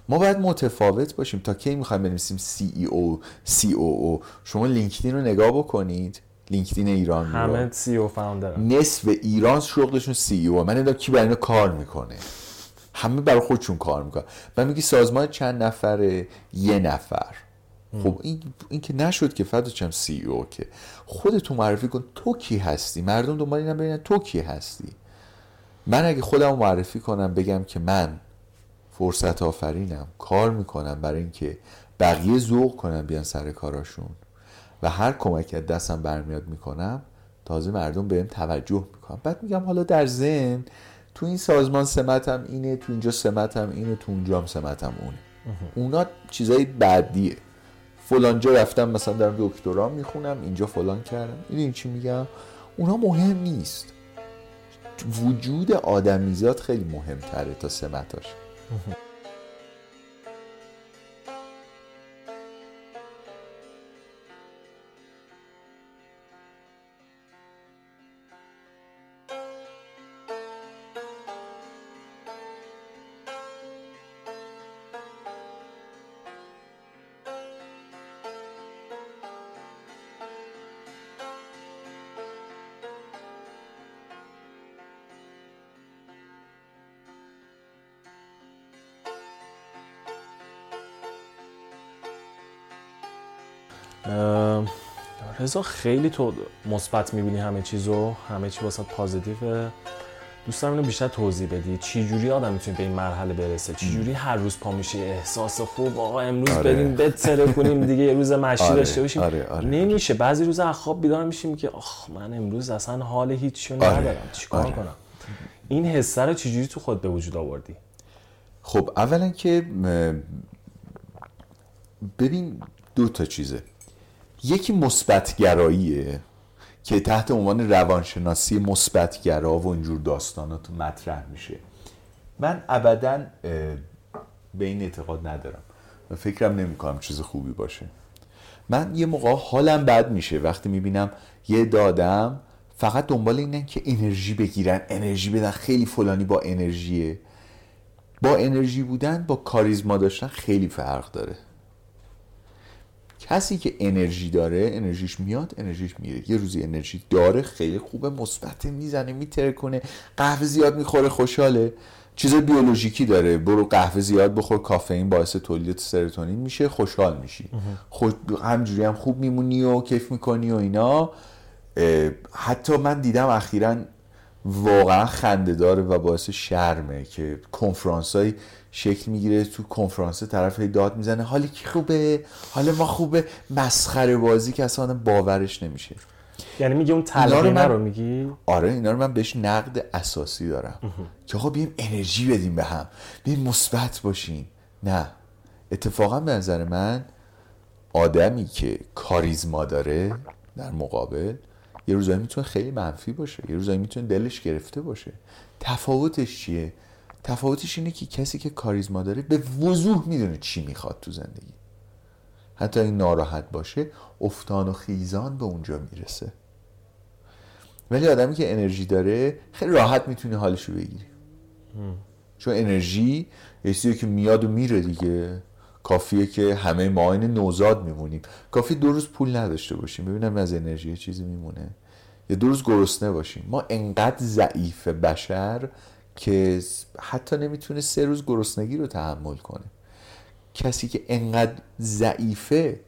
ما باید متفاوت باشیم. تا کی می‌خوایم بنویسیم سی ای او سی او او شما لینکدین رو نگاه بکنید. لینکدین ایران همه co-founder نصف ایران شغلشون CEO من کی برای کار می‌کنه. همه برای خودشون کار می‌کنن. و میگی سازمان چند نفره؟ یه نفر. خب این, این که نشد که فدات شم CEO که. خودتو معرفی کن. تو کی هستی؟ مردم دنبال اینا ببینن تو کی هستی. من اگه خودم معرفی کنم بگم که من فرصت آفرینم. کار می‌کنم برای اینکه بقیه ذوق کنم بیان سر کاراشون. و هر کمک از دستم برمیاد می‌کنم تازه مردم بهم توجه می‌کنم بعد میگم حالا در ذهن تو این سازمان سمتم اینه تو اینجا سمتم اینه تو اونجا هم سمتم اونه. اونا چیزای بعدیه. فلانجا رفتم مثلا دارم دکترا می‌خونم اینجا فلان کردم. این چی میگم؟ اونا مهم نیست. وجود آدمیزاد خیلی مهمتره تا سمتاش. Mm-hmm. رضا خیلی تو مثبت می‌بینی همه چیزو همه چی واسه پازیتیو دوست دارم اینو بیشتر توضیح بدی چی جوری آدم می‌تونه به این مرحله برسه چی جوری هر روز پا میشه احساس خوب آقا امروز آره. بریم بتره کنیم دیگه یه روز مشی آره. داشته باشیم آره. آره. نمیشه بعضی روزا خواب بیدار میشیم که آخ من امروز اصلا حال هیچ آره. ندارم چیکار آره. کنم این حسه رو چجوری تو خود به وجود آوردی خب اولا که ببین دو تا چیزه یکی مثبتگراییه که تحت عنوان روانشناسی مثبتگرا و اینجور داستانات مطرح میشه. من ابدا به این اعتقاد ندارم. و فکرم نمی‌کنم چیز خوبی باشه. من یه موقع حالم بد میشه. وقتی می‌بینم یه دادم فقط دنبال اینن که انرژی بگیرن. انرژی بدن. خیلی فلانی با انرژیه. با انرژی بودن با کاریزما داشتن خیلی فرق داره. کسی که انرژی داره انرژیش میاد انرژیش میره. یه روزی انرژی داره خیلی خوبه مثبت می‌زنه میتره کنه. قهوه زیاد می‌خوره خوشحاله. چیز بیولوژیکی داره. برو قهوه زیاد بخور کافئین باعث تولید سرتونین میشه خوشحال میشی. خوش همجوری هم خوب میمونی و کیف می‌کنی و اینا. حتی من دیدم اخیرا واقعا خنده داره و باعث شرمه که کنفرانس های شکل می‌گیره تو کنفرانس طرف داد می‌زنه. حالی که خوبه. حال ما خوبه. مسخره بازی که اصلا باورش نمیشه. یعنی میگه اون تلقینه رو میگی؟ آره اینا رو من بهش نقد اساسی دارم. که آقا بیایم انرژی بدیم به هم. بیایم مثبت باشیم. نه. اتفاقا به نظر من آدمی که کاریزما داره در مقابل یه روزایی می‌تونه خیلی منفی باشه. یه روزایی می‌تونه دلش گرفته باشه. تفاوتش چیه؟ تفاوتش اینه که کسی که کاریزما داره به وضوح می‌دونه چی می‌خواد تو زندگی. حتی این ناراحت باشه افتان و خیزان به اونجا می‌رسه. ولی آدمی که انرژی داره خیلی راحت می‌تونه حالشو بگیری. چون انرژی یه چیزی که میاد و میره دیگه. کافیه که همه ما این نوزاد میمونیم. کافی دو روز پول نداشته باشیم. ببینم از انرژی چیزی میمونه. یا دو روز گرسنه باشیم. ما انقدر ضعیف بشر که حتی نمی‌تونه سه روز گرسنگی رو تحمل کنه. کسی که انقدر ضعیفه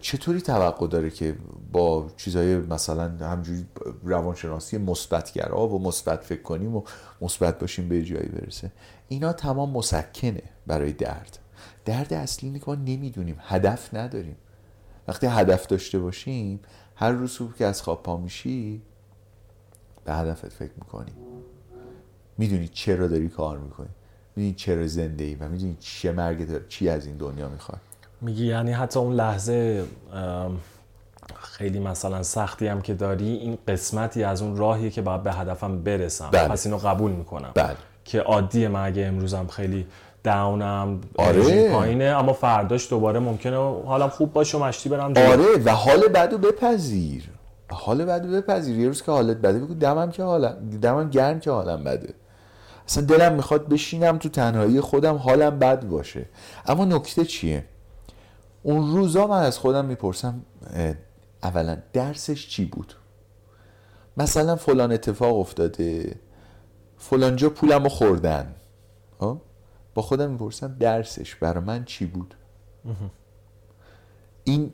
چطوری توقع داره که با چیزهای مثلا همجوری روانشناسی مثبتگرا و مثبت فکر کنیم و مثبت باشیم به جایی برسه؟ اینا تمام مسکنه برای درد. درد اصلی اینه که ما نمی‌دونیم هدف نداریم. وقتی هدف داشته باشیم هر روز صبح که از خواب پا میشی به هدفت فکر می‌کنی. می‌دونی چرا داری کار می‌کنی. می‌دونی چرا زنده ای و می‌دونی چه مرگ چی از این دنیا می‌خوای. میگی یعنی حتی اون لحظه خیلی مثلا سختی هم که داری این قسمتی از اون راهیه که باید به هدفم برسم. بله. پس اینو قبول می‌کنم. بله. که عادیه من اگه امروزم خیلی داونم آره. پایینه اما فرداش دوباره ممکنه حالم خوب باشه و مشتی برم آره. و حال بدو بپذیر. حال بدو بپذیر. یه روز که حالت بده بگو دمم که حالم دمم گرم که حالم بده. اصلا دلم می‌خواد بشینم تو تنهایی خودم حالم بد باشه. اما نکته چیه؟ اون روزا من از خودم می‌پرسم اولا درسش چی بود؟ مثلا فلان اتفاق افتاده فلانجا پولم رو خوردن. ها؟ با خودم می‌پرسم درسش برای من چی بود؟ این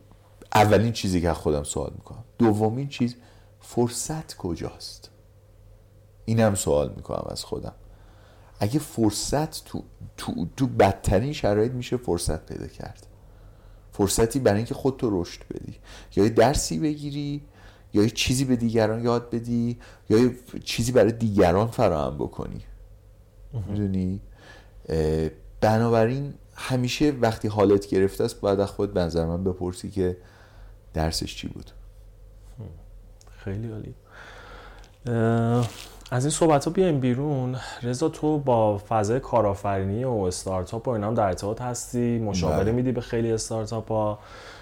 اولین چیزی که خودم سوال می‌کنم. دومین چیز فرصت کجاست؟ اینم سوال می‌کنم از خودم. اگه فرصت تو, تو, تو بدترین شرایط میشه فرصت پیدا کرد. فرصتی برای اینکه خودتو رشد بدی. یا یه درسی بگیری یا یه چیزی به دیگران یاد بدی یا یه چیزی برای دیگران فراهم بکنی. می‌دونی؟ بنابراین همیشه وقتی حالت گرفته است باید از خود بنظر من بپرسی که درسش چی بود. خیلی عالی. از این صحبت ها بیایم بیرون. رضا تو با فضای کارآفرینی و استارتاپ و اینا هم در ارتباط هستی؟ مشاوره بله. میدی به خیلی استارتاپ ها؟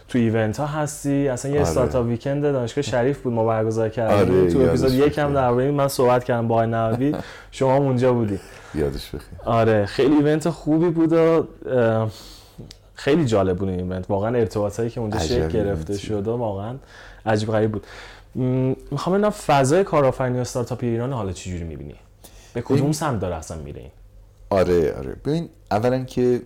تو event ها هستی؟ اصلا یه آره. startup weekend دانشگاه شریف بود ما برگزار کردیم. آره، تو اپیزود یک هم این من صحبت کردم با نووی شما هم اونجا بودی. یادش بخیر آره خیلی event خوبی بود و خیلی جالب بود این event. واقعا ارتباطایی که اونجا شکل گرفته. شد واقعا عجیب غریب بود. می‌خوام ببینم فضای کارآفرینی و استارتاپ ایران حالا چجوری می‌بینی؟ به کدوم سمت داره اصلا میره این آره آره. ببین اولا که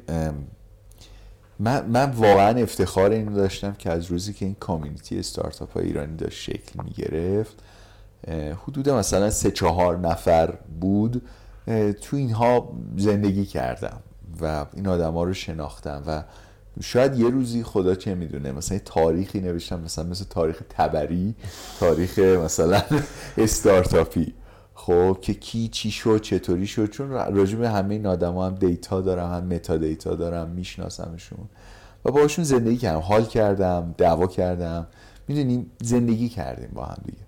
من, من واقعا افتخار اینو داشتم که از روزی که این کامیونیتی استارتاپ های ایرانی داشت شکل می‌گرفت حدود مثلا سه چهار نفر بود تو اینها زندگی کردم و این آدما رو شناختم و شاید یه روزی خدا چه می‌دونه مثلا یه تاریخی نوشتم مثلا مثل تاریخ تبری تاریخ مثلا استارتاپی. خب که کی چی شد چطوری شد؟ چون راجع به همه این آدم هم دیتا دارم هم متا دیتا دارم میشناسمشون. و باشون زندگی کردم حال کردم دعوا کردم. می‌دونیم زندگی کردیم با هم دیگه.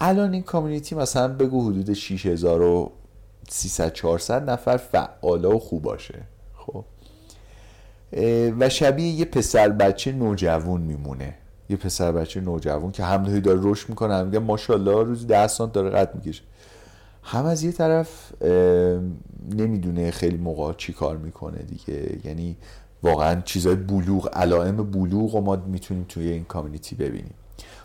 الان این کامیونیتی مثلا بگو حدود 6300 400 نفر فعالا و خوب باشه. خب؟ و شبیه یه پسر بچه نوجوان میمونه. یه پسر بچه نوجوان که هم داره رشد می‌کنه میگه ماشاءالله روز ده سانت داره قد می‌کشه. هم از یه طرف نمی‌دونه خیلی موقع چی کار می‌کنه دیگه. یعنی واقعا چیزای بلوغ علائم بلوغ رو ما می‌تونیم توی این community ببینیم.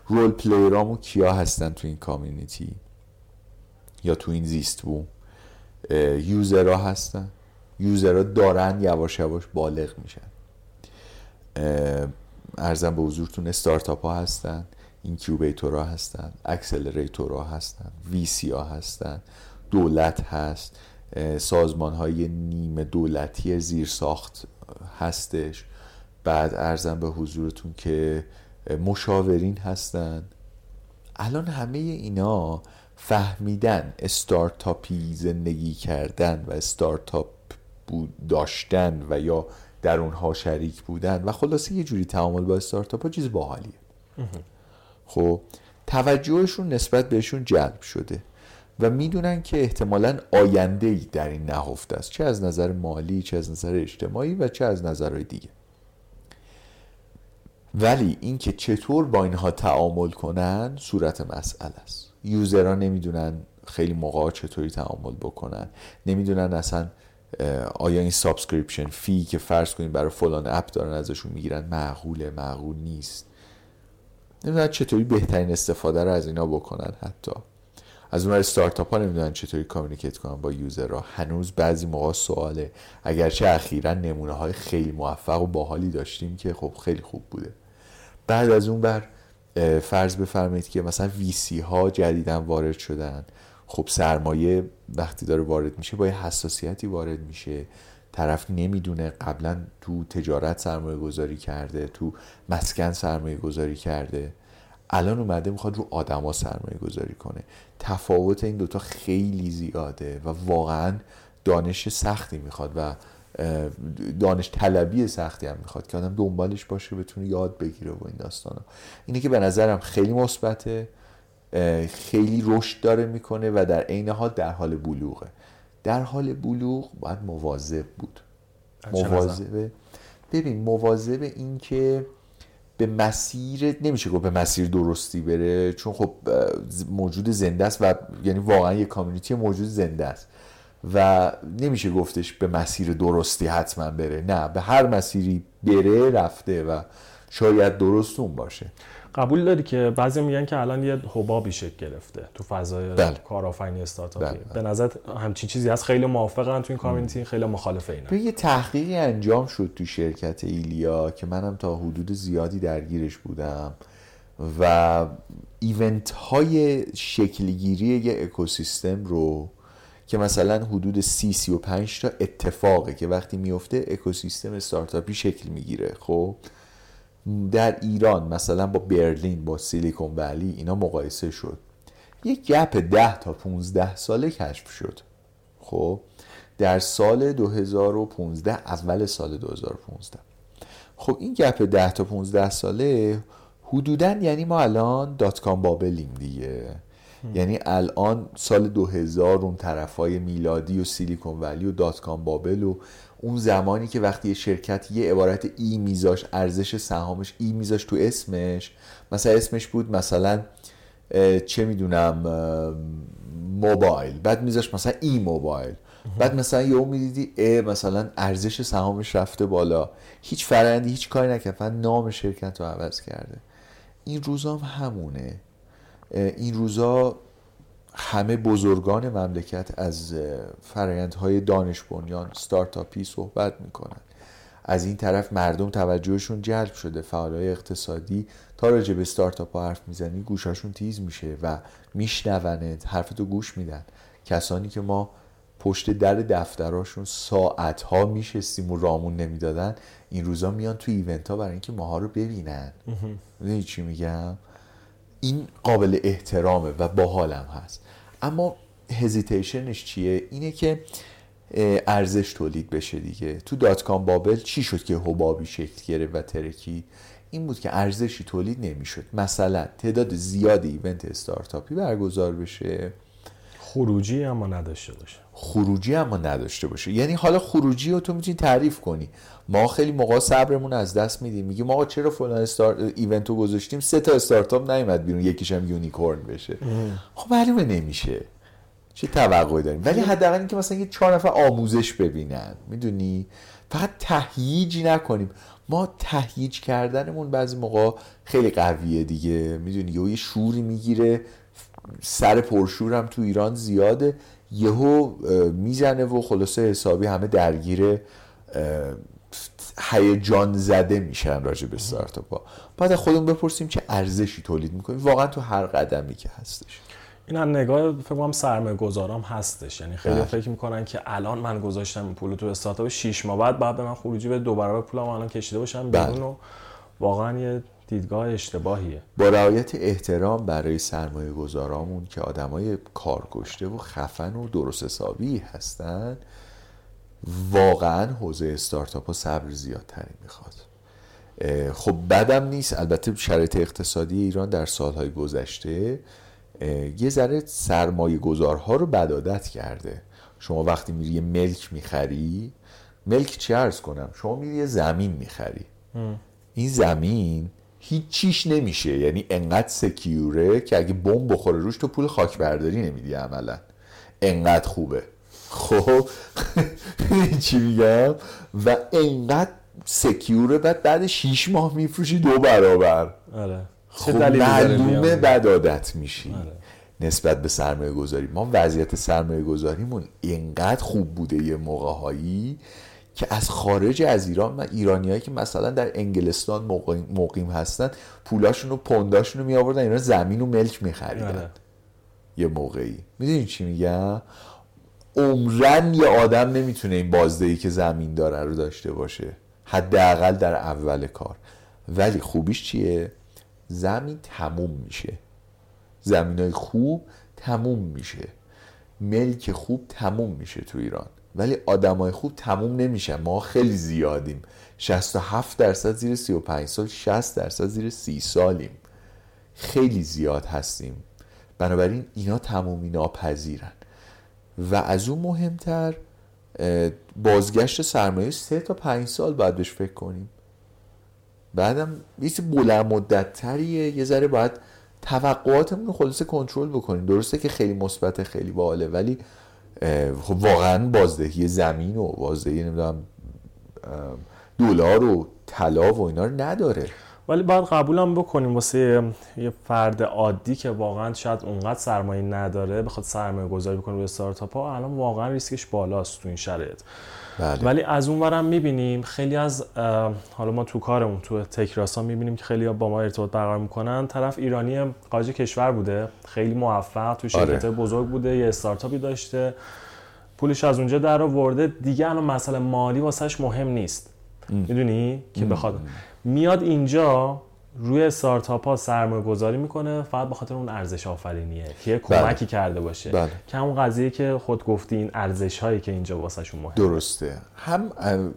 role player امون کیا هستن تو این community؟ یا تو این زیست بوم user ها هستن. user ها دارن یواش یواش بالغ میشن. عرضم به حضورتون استارتاپ ها هستن incubator ها هستن accelerator ها هستن VC ها هستن دولت هست سازمان های نیمه دولتی زیر ساخت هستش. بعد ارزم به حضورتون که مشاورین هستن. الان همه اینا فهمیدن استارتاپی زندگی کردن و استارتاپ بود داشتن و یا در اونها شریک بودن و خلاصه یه جوری تعامل با استارتاپ ها چیز باحالیه. خب توجهشون نسبت بهشون جلب شده و می‌دونن که احتمالا آینده ای در این نهفته است. چه از نظر مالی چه از نظر اجتماعی و چه از نظرهای دیگه. ولی اینکه چطور با اینها تعامل کنن صورت مسئله است. user ها نمی‌دونن خیلی موقع چطوری تعامل بکنن. نمی‌دونن اصلا آیا این subscription fee که فرض کنیم برای فلان app دارن ازشون می‌گیرن معقوله؟ معقول نیست. نمی‌دونن چطوری بهترین استفاده رو از اینا بکنن حتی. از اون استارتاپ ها نمی‌دونن چطوری کامیونیکیت کنن با یوزرها. هنوز بعضی موقع سواله. اگرچه اخیرا نمونه های خیلی موفق و باحالی داشتیم که خب خیلی خوب بوده. بعد از اون بر فرض بفرمایید که مثلا ویسی ها جدیدن وارد شدن. خب سرمایه وقتی داره وارد میشه با یه حساسیتی وارد میشه. طرف نمی‌دونه قبلا تو تجارت سرمایه گذاری کرده تو مسکن سرمایه گذاری کرده. الان اومده می‌خواد رو آدما سرمایه گذاری کنه. تفاوت این دوتا خیلی زیاده و واقعا دانش سختی می‌خواد و دانش طلبی سختی هم می‌خواد که آدم دنبالش باشه بتونه یاد بگیره و این داستانا. اینه که به نظرم خیلی مثبته. خیلی رشد داره می‌کنه و در عین حال در حال بلوغه. در حال بلوغ باید مواظب بود. مواظب. ببین مواظب این که به مسیر نمیشه گفت به مسیر درستی بره چون خب موجود زنده است و یعنی واقعا یه کامیونیتی موجود زنده است. و نمیشه گفتش به مسیر درستی حتما بره. نه به هر مسیری بره رفته و شاید درست اون باشه. قبول داری که بعضی میگن که الان یه حبابی شکل گرفته تو فضای بله. کارآفرینی استارتاپی. بله. به نظر همچین چیزی هست؟ خیلی موافقن تو این کامیونیتی خیلی مخالف اینا. یه تحقیقی انجام شد تو شرکت ایلیا که منم تا حدود زیادی درگیرش بودم و ایونت های شکلگیری یه اکوسیستم رو که مثلا حدود سی سی و پنج تا اتفاقه که وقتی میفته اکوسیستم استارتاپی شکل می‌گیره خب؟ در ایران مثلا با برلین با سیلیکون ولی اینا مقایسه شد. یک gap ده تا 15 ساله کشف شد. خب در سال 2015 اول سال 2015 خب این gap 10 تا 15 ساله حدودا یعنی ما الان dot com bubble یم دیگه. یعنی الان سال 2000 اون طرفای میلادی و سیلیکون ولی و dot com bubble و اون زمانی که وقتی یه شرکت یه عبارت e میذاش ارزش سهامش e میذاش تو اسمش مثلا اسمش بود مثلا چه می‌دونم موبایل بعد میذاش مثلا ای موبایل. بعد مثلا یهو می‌دیدی ا مثلا ارزش سهامش رفته بالا. هیچ فرندی هیچ کاری نکرد نام شرکت رو عوض کرده. این روزا هم همونه. این روزا همه بزرگان مملکت از فرایندهای دانش بنیان ستارتاپی صحبت می‌کنن. از این طرف مردم توجهشون جلب شده فعالای اقتصادی. تا راجع به ستارتاپ ها حرف می‌زنی گوشاشون تیز میشه و میشنونت حرفتو گوش میدن. کسانی که ما پشت در دفتراشون ساعت ها میشستیم و رامون نمی‌دادن این روزا میان تو ایونت ها برای اینکه ماها رو ببینن. می‌دونی چی میگم؟ این قابل احترامه و باحالم هست. اما هزیتیشنش چیه؟ اینه که ارزش تولید بشه دیگه. تو dot com bubble چی شد که حبابی شکل گرفت و ترکید؟ این بود که ارزشی تولید نمی‌شد. مثلا تعداد زیادی event استارتاپی برگزار بشه. خروجی اما نداشته باشه. خروجی اما نداشته باشه. یعنی حالا خروجی رو تو می‌تونی تعریف کنی. ما خیلی موقع صبرمون از دست میدیم. میگیم آقا چرا فلان استار... event و گذاشتیم؟ سه تا استارتاپ نیومد بیرون. یکیش هم unicorn بشه. خب معلومه نمیشه. چه توقعی داریم؟ ولی حداقل اینکه مثلا یه چهار نفر آموزش ببینن. می‌دونی؟ فقط تهییج نکنیم. ما تهییج کردنمون بعضی موقع خیلی قویه دیگه. می‌دونی؟ یه شوری می‌گیره. سر پرشورم تو ایران زیاده. یهو می‌زنه و خلاصه حسابی همه درگیر هیجان زده میشن راجع به استارتاپ ها بعد خودمون بپرسیم چه ارزشی تولید می‌کنیم. واقعا تو هر قدمی که هستش. این از نگاه فکر کنم سرمایه گذارام هستش. یعنی خیلی بله. فکر می‌کنن که الان من گذاشتم این پول تو استارتاپ 6 ماه بعد بعد به من خروجی به دو برابر پولم الان کشیده باشم بیرون بله. و واقعا یه دیدگاه اشتباهیه. با رعایت احترام برای سرمایه گذارامون که آدمای کارگشته و خفن و درست حسابی هستن واقعا حوزه استارتاپ ها صبر زیادتری می‌خواد. خب بدم نیست البته شرایط اقتصادی ایران در سالهای گذشته یه ذره سرمایه گذارها رو بدادت کرده. شما وقتی میری یه ملک می‌خری ملک چی ارز کنم؟ شما میری یه زمین می‌خری. این زمین هیچ چیش نمیشه. یعنی انقدر سکیوره که اگه بمب بخوره روش تو پول خاک برداری نمیدی عملا. انقدر خوبه. خب؟ چی میگم؟ و انقدر سکیوره بعد بعد 6 ماه میفروشی دو برابر. آره. خب معلومه بد عادت میشی. آره. نسبت به سرمایه گذاری ما وضعیت سرمایه گذاریمون اینقدر خوب بوده یه موقع هایی که از خارج از ایران من ایرانیایی که مثلا در انگلستان مقیم هستن پولاشون و پونداشون رو می آوردن اینا زمین و ملک میخریدن. آره. یه موقعی. می‌دونی چی میگم؟ عمرن یه آدم نمی‌تونه این بازدهی که زمین داره رو داشته باشه. حداقل در اول کار. ولی خوبیش چیه؟ زمین تموم میشه. زمین های خوب تموم میشه. ملک خوب تموم میشه تو ایران. ولی آدمای خوب تموم نمیشن. ما خیلی زیادیم. 67 درصد زیر 35 سال 60 درصد زیر 30 سالیم. خیلی زیاد هستیم. بنابراین اینا تمومی ناپذیرن و از اون مهمتر بازگشت سرمایه سه تا پنج سال باید بهش فکر کنیم. بعدم یه بلند مدت تریه یه ذره باید توقعاتمون رو خلاصه کنترل بکنیم. درسته که خیلی مثبت خیلی باله ولی خب واقعا بازدهی زمین و بازدهی نمی‌دونم دلار و طلا و اینا رو نداره. ولی باید قبولم بکنیم واسه یه فرد عادی که واقعا شاید اونقدر سرمایه نداره بخواد سرمایه گذاری بکنه به استارتاپ ها الان واقعا ریسکش بالاست تو این شرایط. بله. ولی از اون ورم می‌بینیم خیلی از حالا ما تو کارمون تو تکراسا می‌بینیم که خیلی با ما ارتباط برقرار می‌کنن. طرف ایرانی خارج کشور بوده خیلی موفق تو شرکت آره. بزرگ بوده یه استارتاپی داشته. پولش از اونجا در آورده. دیگه الان مسئله مالی واسش مهم نیست. می‌دونی؟ که بخواد. میاد اینجا روی استارتاپ ها سرمایه گذاری می‌کنه فقط به خاطر اون ارزش آفرینیه که کمکی بله. کرده باشه. بله. که همون قضیه که خود گفتی این ارزش هایی که اینجا واسهشون مهمه. درسته. هم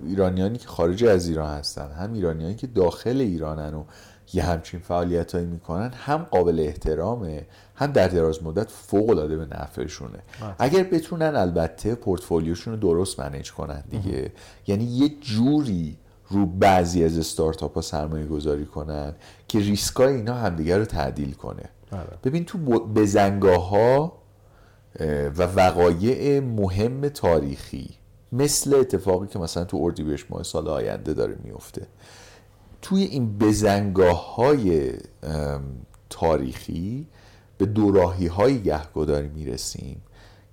ایرانیانی که خارج از ایران هستن هم ایرانیانی که داخل ایرانن و یه همچین فعالیت هایی می‌کنن هم قابل احترامه هم در دراز مدت فوق العاده به نفعشونه. اگر بتونن البته پورتفولیوشون رو درست منیج کنن دیگه. یعنی یه جوری رو بعضی از استارتاپ ها سرمایه گذاری کنن که ریسکای اینا همدیگر رو تعدیل کنه آره. ببین تو بزنگاه ها و وقایع مهم تاریخی مثل اتفاقی که مثلا تو اردیبهشت ماه سال آینده داره میفته توی این بزنگاه های تاریخی به دوراهی های گهگداری می‌رسیم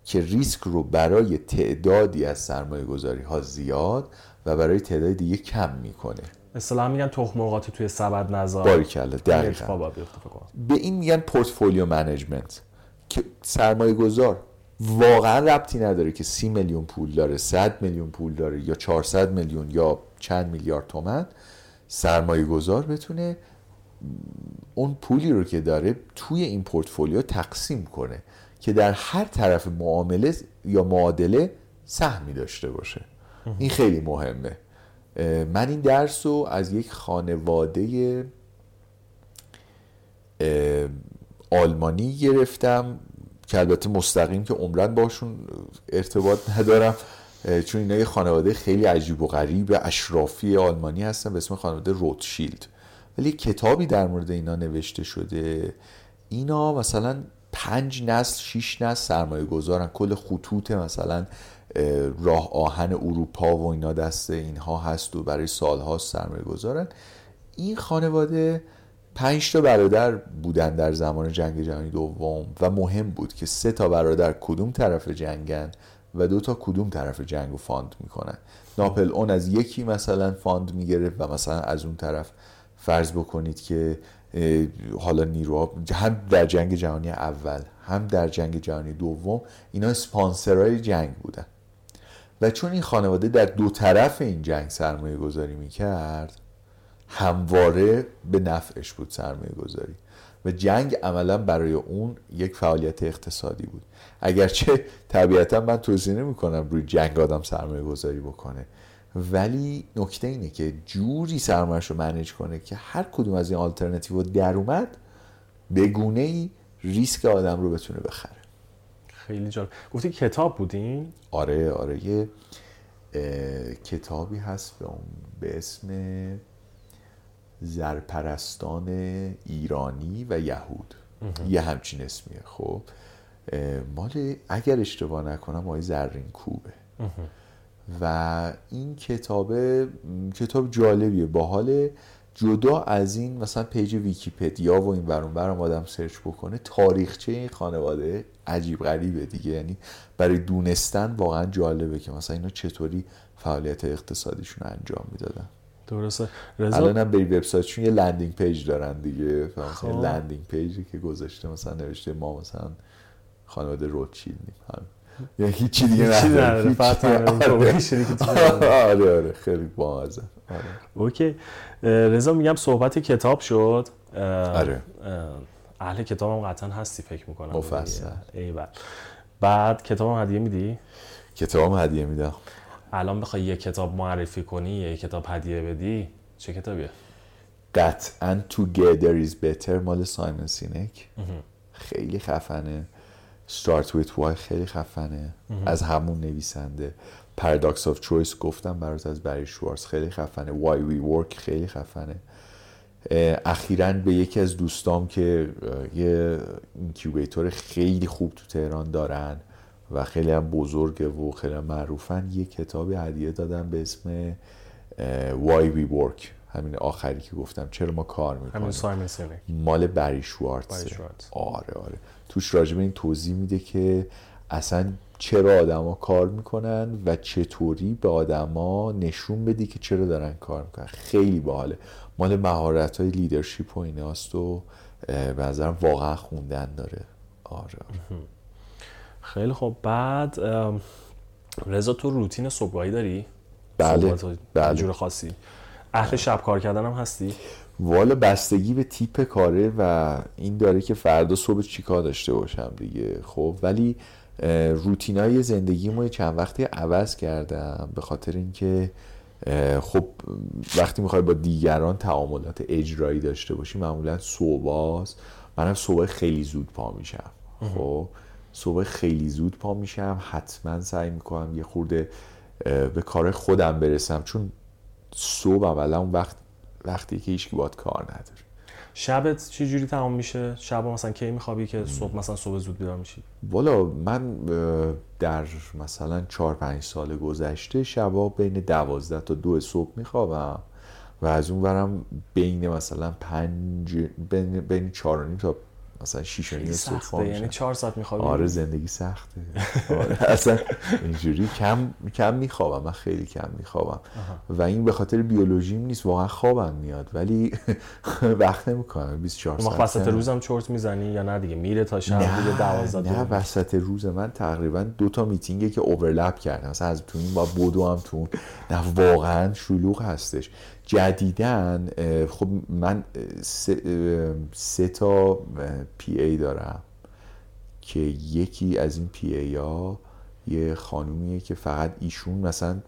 که ریسک رو برای تعدادی از سرمایه گذاری ها زیاد و برای تعداد دیگه کم می‌کنه. مثلا میگن تخم مرغات توی سبد نزار. باریکلا دقیقاً. به این میگن portfolio management که سرمایه گذار واقعا ربطی نداره که سی میلیون پول داره 100 میلیون پول داره یا 400 میلیون یا چند میلیارد تومن. سرمایه گذار بتونه اون پولی رو که داره توی این پورتفولیو تقسیم کنه که در هر طرف معامله یا معادله سهمی داشته باشه. این خیلی مهمه. من این درس رو از یک خانواده آلمانی گرفتم که البته مستقیم که عمرن باشون ارتباط ندارم چون اینا یه خانواده خیلی عجیب و غریب اشرافی آلمانی هستن به اسم خانواده روتشیلد. ولی کتابی در مورد اینا نوشته شده. اینا مثلا پنج نسل شیش نسل سرمایه گذارن کل خطوط مثلا راه آهن اروپا و اینا دست اینها هست و برای سالها سرمایه گذارن. این خانواده پنج تا برادر بودن در زمان جنگ جهانی دوم و مهم بود که سه تا برادر کدوم طرف جنگن و دو تا کدوم طرف جنگ و fund می‌کنن. ناپلئون از یکی مثلا fund می‌گرفت و مثلا از اون طرف فرض بکنید که حالا نیروها هم در جنگ جهانی اول هم در جنگ جهانی دوم اینا اسپانسرهای جنگ بودن. و چون این خانواده در دو طرف این جنگ سرمایه گذاری می‌کرد همواره به نفعش بود سرمایه گذاری و جنگ عملا برای اون یک فعالیت اقتصادی بود. اگرچه طبیعتا من توضیح نمی کنم روی جنگ آدم سرمایه گذاری بکنه. ولی نکته اینه که جوری سرمایهش رو منیج کنه که هر کدوم از این آلترنتیو در اومد به گونه ای ریسک آدم رو بتونه بخره. خیلی جالب. گفتی کتاب بودین؟ آره آره. یه کتابی هست به, به اسم زرپرستان ایرانی و یهود. یه همچین اسمیه. خب مال اگر اشتباه نکنم آقای زرین کوبه. و این کتاب کتاب جالبیه. باحال جدا از این مثلا page ویکیپدیا و این برون برم آدم search بکنه تاریخچه این خانواده عجیب غریبه دیگه. یعنی برای دونستن واقعا جالبه که مثلا اینا چطوری فعالیت اقتصادیشون انجام می‌دادن. درسته. رضا؟ الان هم بری وبسایتشون یه landing page دارن دیگه. مثلا خب. landing page ی که گذاشته مثلا نوشته ما مثلا خانواده روتشیلدیم یا هیچی دیگه نداره. آره آره خیلی بامزه آره. اوکی. رضا میگم صحبت کتاب شد. آره. اهل کتاب هم قطعا هستی فکر می‌کنم. مفصل. بعد کتاب هم هدیه میدی؟ کتاب هم هدیه میدم. الان بخوای یه کتاب معرفی کنی یه کتاب هدیه بدی چه کتابیه؟ قطعا Together is Better مال سایمن سینک. خیلی خفنه. Start with Why خیلی خفنه. از همون نویسنده. Paradox of Choice گفتم برات از بری شوارز. خیلی خفنه. Why We Work خیلی خفنه. اخیرا به یکی از دوستام که یه اینکیوبیتور خیلی خوب تو تهران دارن و خیلی هم بزرگه و خیلی هم معروفن یه کتابی هدیه دادم به اسم Why We Work. همین آخری که گفتم چرا ما کار می‌کنیم؟ مال بری شوارتز. آره آره. توش راجب این توضیح میده که اصلا چرا آدما کار می‌کنن و چطوری به آدما نشون بدی که چرا دارن کار می‌کنن. خیلی باحاله. مال مهارت های لیدرشپ و ایناست و به نظرم واقعا خوندن داره. آره خیلی خوب. بعد رضا تو روتین صبحگاهی داری؟ بله. بله. جور خاصی. اهل شب کار کردن هم هستی؟ والا بستگی به تیپ کاره و این داره که فردا صبح چیکار داشته باشم دیگه. خب ولی روتینای زندگی ما چند وقتی عوض کردم به خاطر اینکه خب وقتی می‌خوای با دیگران تعاملات اجرایی داشته باشی معمولا صبحاست. منم صبح خیلی زود پا میشم. خب صبح خیلی زود پا میشم. حتما سعی می‌کنم یه خورده به کار خودم برسم. چون صبح اولا اون وقت وقتی که هیچ باید کار نداره. شبت چی جوری تمام میشه؟ شب مثلا کی میخوابی که صبح مثلا صبح زود بیدار میشی؟ والا من در مثلا 4 5 سال گذشته شبا بین دوازده تا دو صبح میخوابم و از اون برم بین مثلا پنج بین, بین چهار تا مثلا 6 و نیم صبح یعنی 4 ساعت میخوابی؟ آره زندگی سخته. آره اصلا اینجوری کم کم میخوابم من خیلی کم میخوابم. و این به خاطر بیولوژیم نیست واقعا خوابم میاد. ولی وقت نمی‌کنم 24 ساعت وسط روزم چرت می‌زنی یا نه دیگه؟ میره تا شب دیگه 12 نه وسط روز من تقریبا دو تا میتینگه که اوورلپ کردم مثلا از تو این با بودو هم تو نه واقعا شلوغ هستش. جدیدن خب من سه, تا PA دارم که یکی از این PA ها یه خانومیه که فقط ایشون مثلا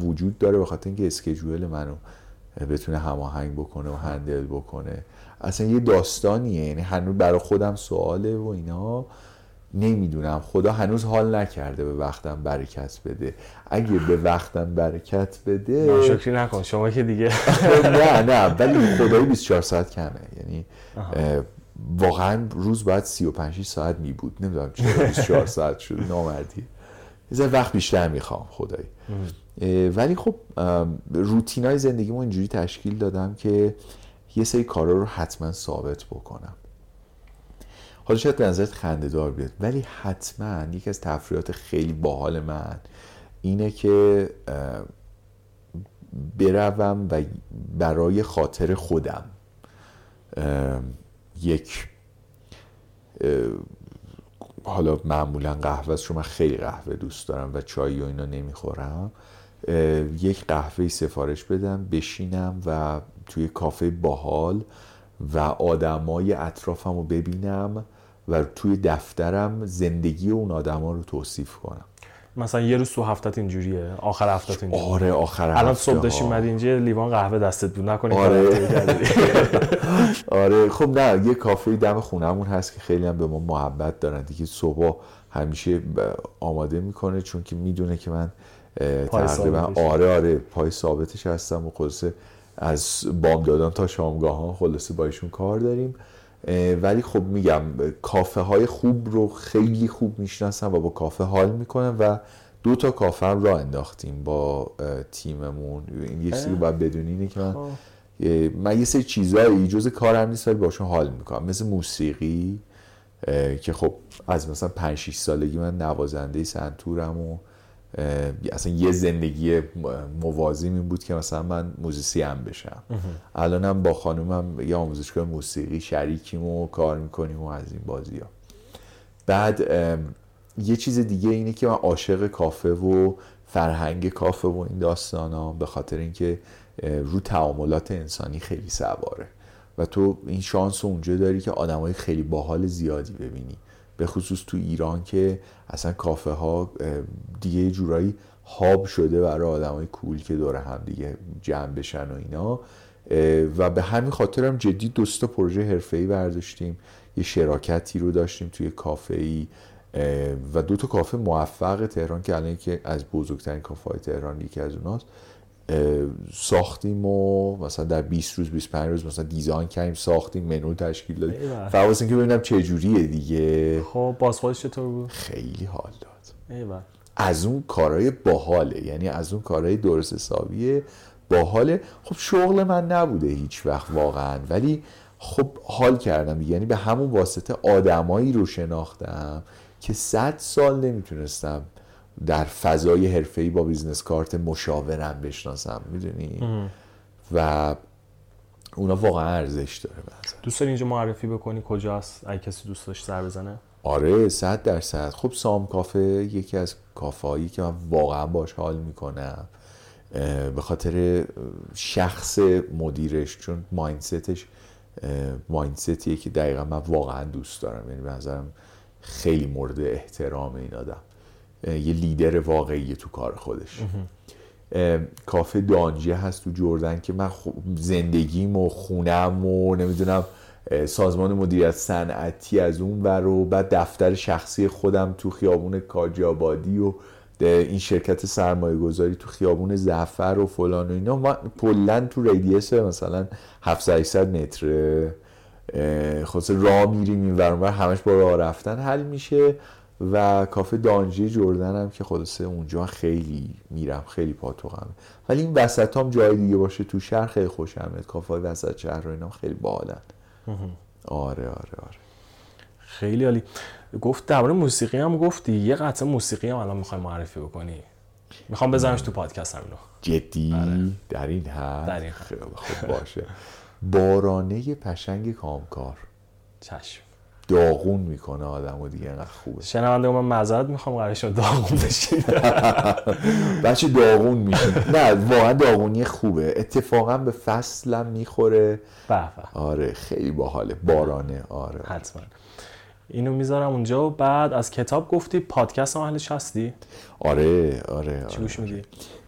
وجود داره به خاطر اینکه schedule منو بتونه هماهنگ بکنه و handle بکنه. اصلا یه داستانیه یعنی هنوز برای خودم سواله و اینا. نمی‌دونم. خدا هنوز حال نکرده به وقتم برکت بده. اگه به وقتم برکت بده شکری نکن. شما که دیگه نه نه. ولی خدایی 24 ساعت کمه. یعنی واقعا روز باید 35 ساعت می بود نمی‌دونم چرا 24 ساعت شد. نامردی. یه وقت بیشتر می‌خوام خدایی ولی خب روتین های زندگیمو اینجوری تشکیل دادم که یه سری کارا رو حتما ثابت بکنم. حالا شاید به نظرت خنده دار بیاد ولی حتما یکی از تفریحات خیلی باحال من اینه که بروم و برای خاطر خودم یک حالا معمولا قهوه است چون من خیلی قهوه دوست دارم و چای و اینا نمی‌خورم یک قهوه سفارش بدم بشینم و توی کافه باحال و آدمای اطرافم رو ببینم و توی دفترم زندگی اون آدما رو توصیف کنم. مثلا یه روز تو هفتت اینجوریه آخر هفتت اینجوریه. آره آخر هفته الان صبح داشتی اومدی اینجا لیوان قهوه دستت بود. نکنی آره. آره خب نه یه کافه دم خونهمون هست که خیلی هم به ما محبت دارن. دیگه صبح همیشه آماده می‌کنه چون که می‌دونه که من تقریبا آره آره پای ثابتش هستم و خلاصه از بام دادن تا شامگاه ها خلاصه با ایشون کار داریم. ولی خب میگم کافه های خوب رو خیلی خوب می‌شناسم و با کافه حال می‌کنم و دو تا کافه هم را انداختیم با تیممون این یه چیزی باید بدونی اینه که من خب. من یه سری چیزایی جز کارم نیست ولی باشون حال می‌کنم مثل موسیقی که خب از مثلا 5 6 سالگی من نوازنده سنتورم و اصلا یه زندگی موازی این بود که مثلا من موزیسی هم بشم الانم با خانومم یه آموزشگاه موسیقی شریکیم و کار می‌کنیم و از این بازی ها. بعد یه چیز دیگه اینه که من عاشق کافه و فرهنگ کافه و این داستان ها به خاطر اینکه رو تعاملات انسانی خیلی سواره. و تو این شانس اونجا داری که آدمای خیلی باحال زیادی ببینی. به خصوص تو ایران که اصلا کافه ها دیگه جورایی هاب شده برای آدم های کول که دور هم دیگه جمع بشن و اینا. و به همین خاطر هم جدی دوستا پروژه ای برداشتیم. یه شراکتی رو داشتیم توی کافه ای و دو تا کافه موفق تهران که الان که از بزرگترین کافه های تهران یکی از اوناست. ساختیم و مثلا در 20 روز 25 روز مثلا دیزاین کردیم ساختیم منو تشکیل دادیم. فواز اینکه ببینم چه جوریه دیگه. خب بازخوردش چطور بود؟ خیلی حال داد. از اون کارهای باحاله یعنی از اون کارهای درست حسابیه باحاله. خب شغل من نبوده هیچ وقت واقعا ولی خب حال کردم یعنی به همون واسطه آدمایی رو شناختم که صد سال نمی‌تونستم در فضای حرفه‌ای با business card مشاورم بشناسم می‌دونی؟ و اونا واقعا ارزش داره دوست داری اینجا معرفی بکنی کجاست؟ اگه کسی دوست داشت سر بزنه. آره صد درصد. خب سام کافه یکی از کافه هایی که من واقعا باش حال می‌کنم به خاطر شخص مدیرش چون ماینستش ماینستیه که دقیقا من واقعا دوست دارم. یعنی به نظرم خیلی مورد احترام این آدم. یه لیدر واقعی تو کار خودش. کافه دانجه هست تو جردن که من زندگیم و خونم و نمی‌دونم سازمان مدیریت صنعتی از اون ور و بعد دفتر شخصی خودم تو خیابون کاجابادی و این شرکت سرمایه گذاری تو خیابون زفر و فلان و اینا. ما پلن تو ریدیس مثلا 700 متر خلاص راه میریم این ور همش با راه رفتن حل میشه. و کافه دانجی جردن هم که خلاصه اونجا خیلی میرم خیلی پاتوقم ولی این وسط هم جای دیگه باشه تو شهر خیلی خوشم کافه های وسط شهر و اینا خیلی بالن آره آره آره. خیلی عالی. گفت درباره موسیقی هم گفتی. یه قطعه موسیقی هم الان می‌خوای معرفی بکنی. می‌خوام بزنمش تو پادکست هم جدی؟ آره. در این حد؟ در این خیلی خوب باشه. بارانه پشنگ کامکار. چشم. داغون می‌کنه آدم و دیگه انقدر خوبه. شنونده من معذرت می‌خوام قرار شد داغون بشین بچه داغون میشه نه واقعا داغونی خوبه. اتفاقا به فصلم می‌خوره. آره خیلی باحاله. بارانه. آره. حتما. اینو می‌ذارم اونجا. و بعد از کتاب گفتی پادکست هم اهلش هستی؟ آره آره. چی گوش میدی؟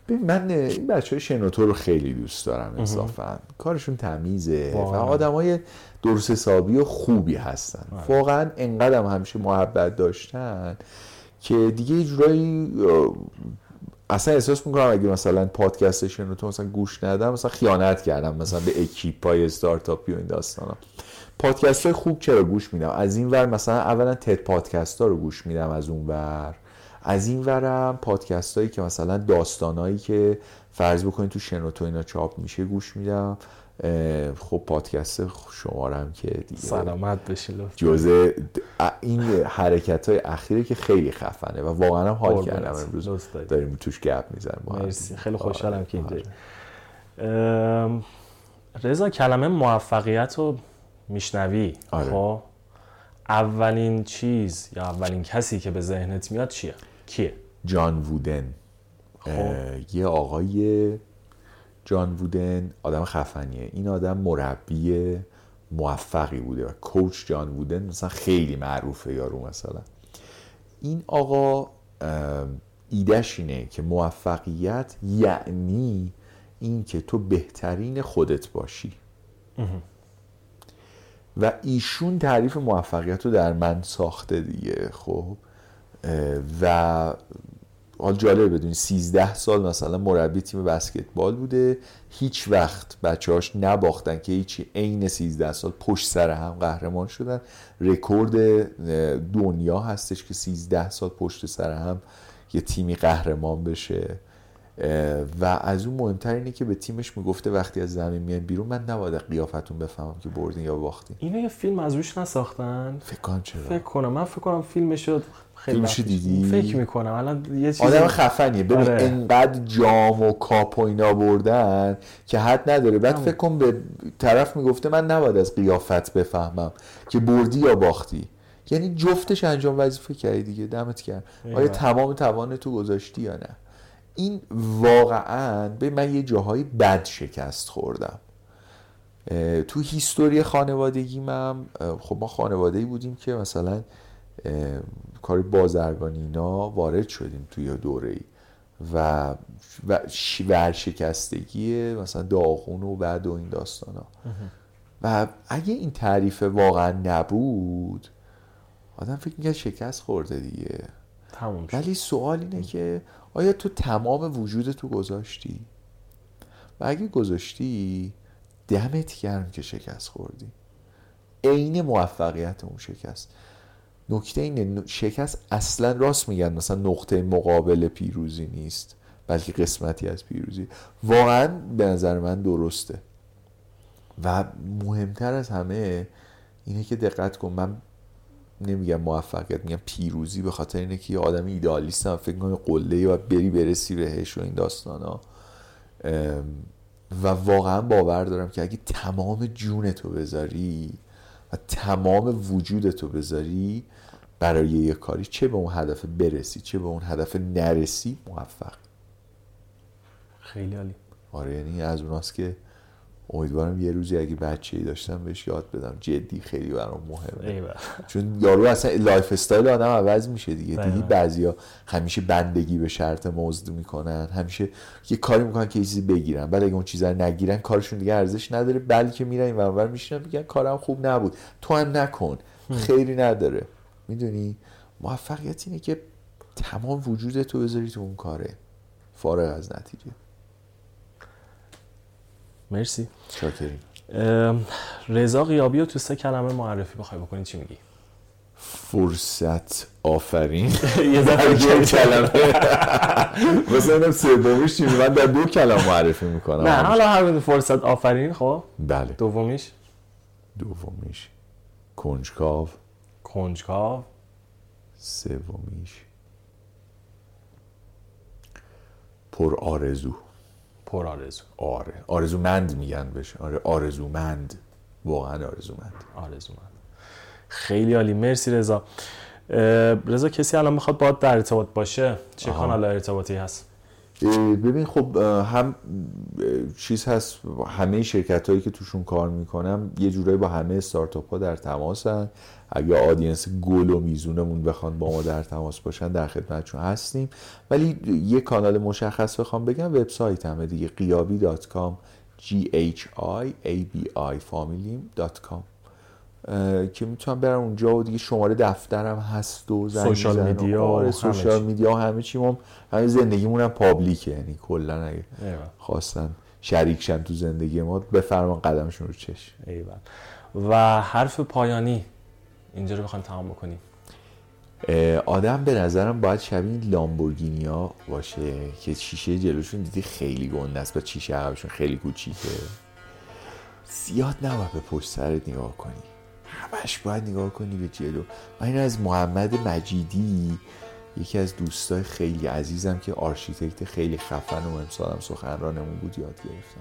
من این بچه های شنوتو رو خیلی دوست دارم انصافا. کارشون تمیزه و آدم های درست حسابی و خوبی هستن. واقعا. انقدر هم همیشه محبت داشتن که دیگه یه جورایی اصلا احساس می‌کنم اگه مثلا پادکستشون رو تو مثلا گوش ندم مثلا خیانت کردم مثلا به اکیپ های استارتاپی و این داستان ها پادکست های خوب چرا گوش میدم؟ از این ور مثلا اولا تد پادکست ها رو گوش میدم از اون ور. از این ورم پادکست هایی که مثلا داستانایی که فرض بکنید تو شنوتو اینا چاپ میشه گوش میدم. خب پادکست شمارم که دیگه سلامت بشین جزء این حرکت های اخیره که خیلی خفنه و واقعا هم حال کردم امروز. داریم توش گپ می‌زنیم مرسی. خیلی خوشحالم آره، که اینجا آره. رضا کلمه موفقیت رو میشنوی؟ آره. خب. اولین چیز یا اولین کسی که به ذهنت میاد چیه؟ کیه؟ جان وودن. خب. یه آقای جان وودن آدم خفنیه. این آدم مربی موفقی بوده و کوچ جان وودن مثلا خیلی معروفه یارو مثلا. این آقا ایدهش اینه که موفقیت یعنی این که تو بهترین خودت باشی. و ایشون تعریف موفقیت رو در من ساخته دیگه خب. و حال جالب بدونی 13 سال مثلا مربی تیم بسکتبال بوده. هیچ وقت بچه‌هاش نباختن که هیچی عین 13 سال پشت سر هم قهرمان شدن. رکورد دنیا هستش که 13 سال پشت سر هم یه تیمی قهرمان بشه. و از اون مهمتر اینه که به تیمش می‌گفته وقتی از زمین میان بیرون من نباید قیافتون بفهمم که بردین یا باختین. اینو یه فیلم از روش نساختن؟ فکر کنم چرا؟ فکر کنم. من فکر کنم فیلمش شد خیلی فیلمش دیدی؟ فکر می‌کنم. الان یه چیزی آدم خفنیه. ببین آره. انقدر جام و کاپ و اینا بردن که حد نداره. بعد فکر کن به طرف می‌گفته من نباید از قیافت بفهمم که بردی یا باختی. یعنی جفتش انجام وظیفه کردی دیگه. دمت کرد آیا. تمام توان تو گذاشتی یا نه؟ این واقعا به من یه جاهای بد شکست خوردم. تو هیستوری خانوادگیم هم خب ما خانواده ای بودیم که مثلا کار بازرگانی اینا وارد شدیم توی دوره ای و ورشکستگی مثلا داغون و بعد و این داستان ها و اگه این تعریف واقعا نبود آدم فکر می‌کرد شکست خورده دیگه. تموم شد. ولی سوال اینه که آیا تو تمام وجود تو گذاشتی؟ و اگه گذاشتی دمت گرم که شکست خوردی. عین موفقیت اون شکست. نکته اینه شکست اصلا راست میگن مثلا نقطه مقابل پیروزی نیست بلکه قسمتی از پیروزی. واقعا به نظر من درسته. و مهمتر از همه اینه که دقت کن من نمیگم موفقیت میگم پیروزی به خاطر اینه که یه آدم ایدئالیستم فکر کنم قله و بری برسی بهش و این داستان ها و واقعا باور دارم که اگه تمام جونتو بذاری و تمام وجودتو بذاری برای یه کاری چه به اون هدف برسی چه به اون هدف نرسی موفق. خیلی عالی. آره یعنی از اوناست که امیدوارم یه روزی اگه بچه ای داشتم بهش یاد بدم. جدی خیلی برام مهمه. چون یارو اصلا lifestyle آدم عوض میشه دیگه. دیدی بعضیا همیشه بندگی به شرط مزد می‌کنن. همیشه یه کاری می‌کنن که یه چیزی بگیرن. بعد اگه اون چیزا رو نگیرن کارشون دیگه ارزش نداره. بلکه میرن این ور میشینن میگن کارم خوب نبود. تو هم نکن. خیری نداره. می‌دونی؟ موفقیت اینه که تمام وجودتو بذاری تو اون کاره. فارغ از نتیجه. مرسی. شاکریم ام، رضا غیابی رو تو سه کلمه معرفی بخوای بکنی چی میگی؟ فرصت آفرین. یه در دو کلمه. مثلا اینم سومیش چی من در دو کلمه معرفی می‌کنم. نه حالا همین فرصت آفرین خب؟ بله. دومیش؟ دومیش. کنجکاو. کنجکاو. سومیش. پر آرزو پر آرزو. آره. آرزومند میگن بشه آره آرزومند. واقعا آرزومند. آرزومند. خیلی عالی. مرسی رضا. رضا کسی الان می‌خواد باید در ارتباط باشه؟ چه. کانال ارتباطی هست؟ ببین خب هم چیز هست. همه شرکت هایی که توشون کار می‌کنم یه جورایی با همه استارتاپ ها در تماسن. اگه audience گل و میزونمون بخوان با ما در تماس باشن در خدمتشون هستیم ولی یه کانال مشخص بخوام بگم وبسایتمه دیگه قیابی dot com g h i a b i که می‌تونم برم اونجا و دیگه شماره دفترم هست و سوشال. میدیا آره سوشال. میدیا و همه چی ما همه زندگیمون هم پابلیکه یعنی کلا اگه. خواستن شریکشن تو زندگی ما بفرمان قدمشون رو چش ایول و حرف پایانی اینجا رو بخوایم تمام بکنیم. آدم به نظرم باید شبیه این لامبورگینی ها باشه که شیشه جلوشون دیدی خیلی گنده است و شیشه عقبشون خیلی کوچیکه. زیاد نباید به پشت سرت نگاه کنی. همش باید نگاه کنی به جلو. من از محمد مجیدی یکی از دوستای خیلی عزیزم که architect خیلی خفن و امسالم سخنرانمون بود یاد گرفتم.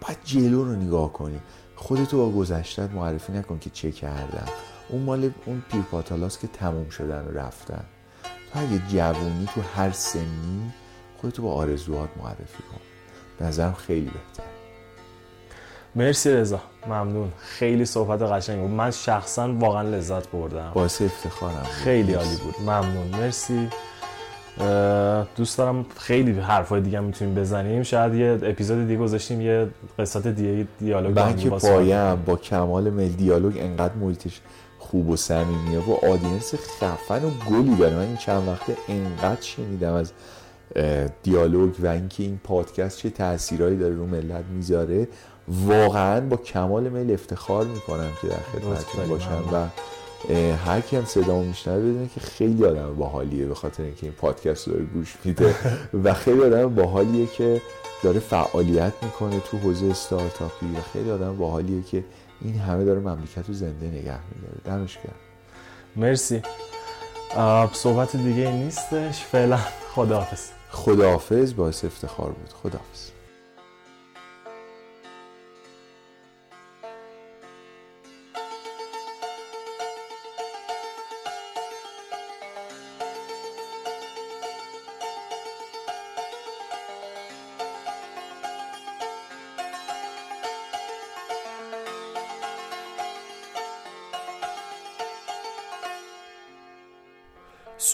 باید جلو رو نگاه کنی. خودتو با گذشتت معرفی نکن که چه کردم. اون مال اون پیرپاتالاست که تموم شدن و رفتن. تو اگه جوونی تو هر سنی خودتو با آرزوهات معرفی کن. به نظرم خیلی بهتر مرسی رضا. ممنون. خیلی صحبت قشنگ بود. من شخصا واقعا لذت بردم. باعث افتخارم بود. خیلی عالی بود. ممنون. مرسی. دوست دارم خیلی حرفای دیگه هم می‌تونیم بزنیم. شاید یه اپیزود دیگه گذاشتیم یه قسمت دیگه دیالوگ با من که. پایم با کمال دیالوگ انقدر محیطش خوب و صمیمیه و آدینس خفن و گلی داره. من این چند وقته انقدر شنیدم از دیالوگ و اینکه این پادکست چه تاثیرایی داره رو ملت می‌ذاره. واقعا با کمال میل افتخار می‌کنم که در خدمتتون باشم و هر کی هم صدا میشنوه بدونه که خیلی آدم باحالیه به خاطر اینکه این پادکست رو داره گوش میده و خیلی آدم باحالیه که داره فعالیت می‌کنه تو حوزه استارتاپی و خیلی آدم باحالیه که این همه داره مملکت رو زنده نگه میداره. دمش گرم. مرسی. صحبت دیگه نیستش. فعلا خداحافظ. خداحافظ باعث افتخار بود. خداحافظ.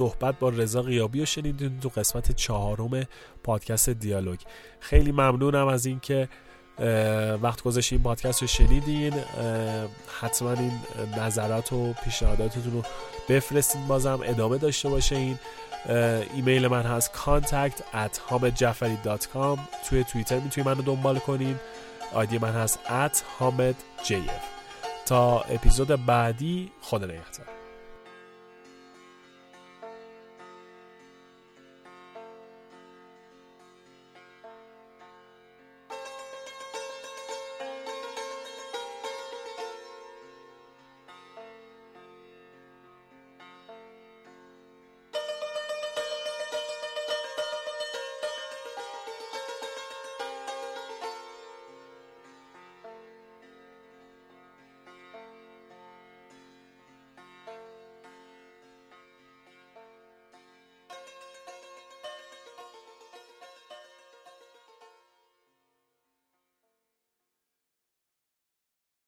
صحبت با رضا قیابی رو شنیدین تو قسمت چهارم پادکست دیالوگ. خیلی ممنونم از اینکه وقت گذاشتین این پادکست رو شنیدین. حتما این نظرات و پیشنهاداتتون رو بفرستین بازم ادامه داشته باشه این ایمیل من هست contact at hamedjafari.com توی توییتر می‌تونی من رو دنبال کنین. آیدی من هست at hamedjf. تا اپیزود بعدی خدا نگهدار.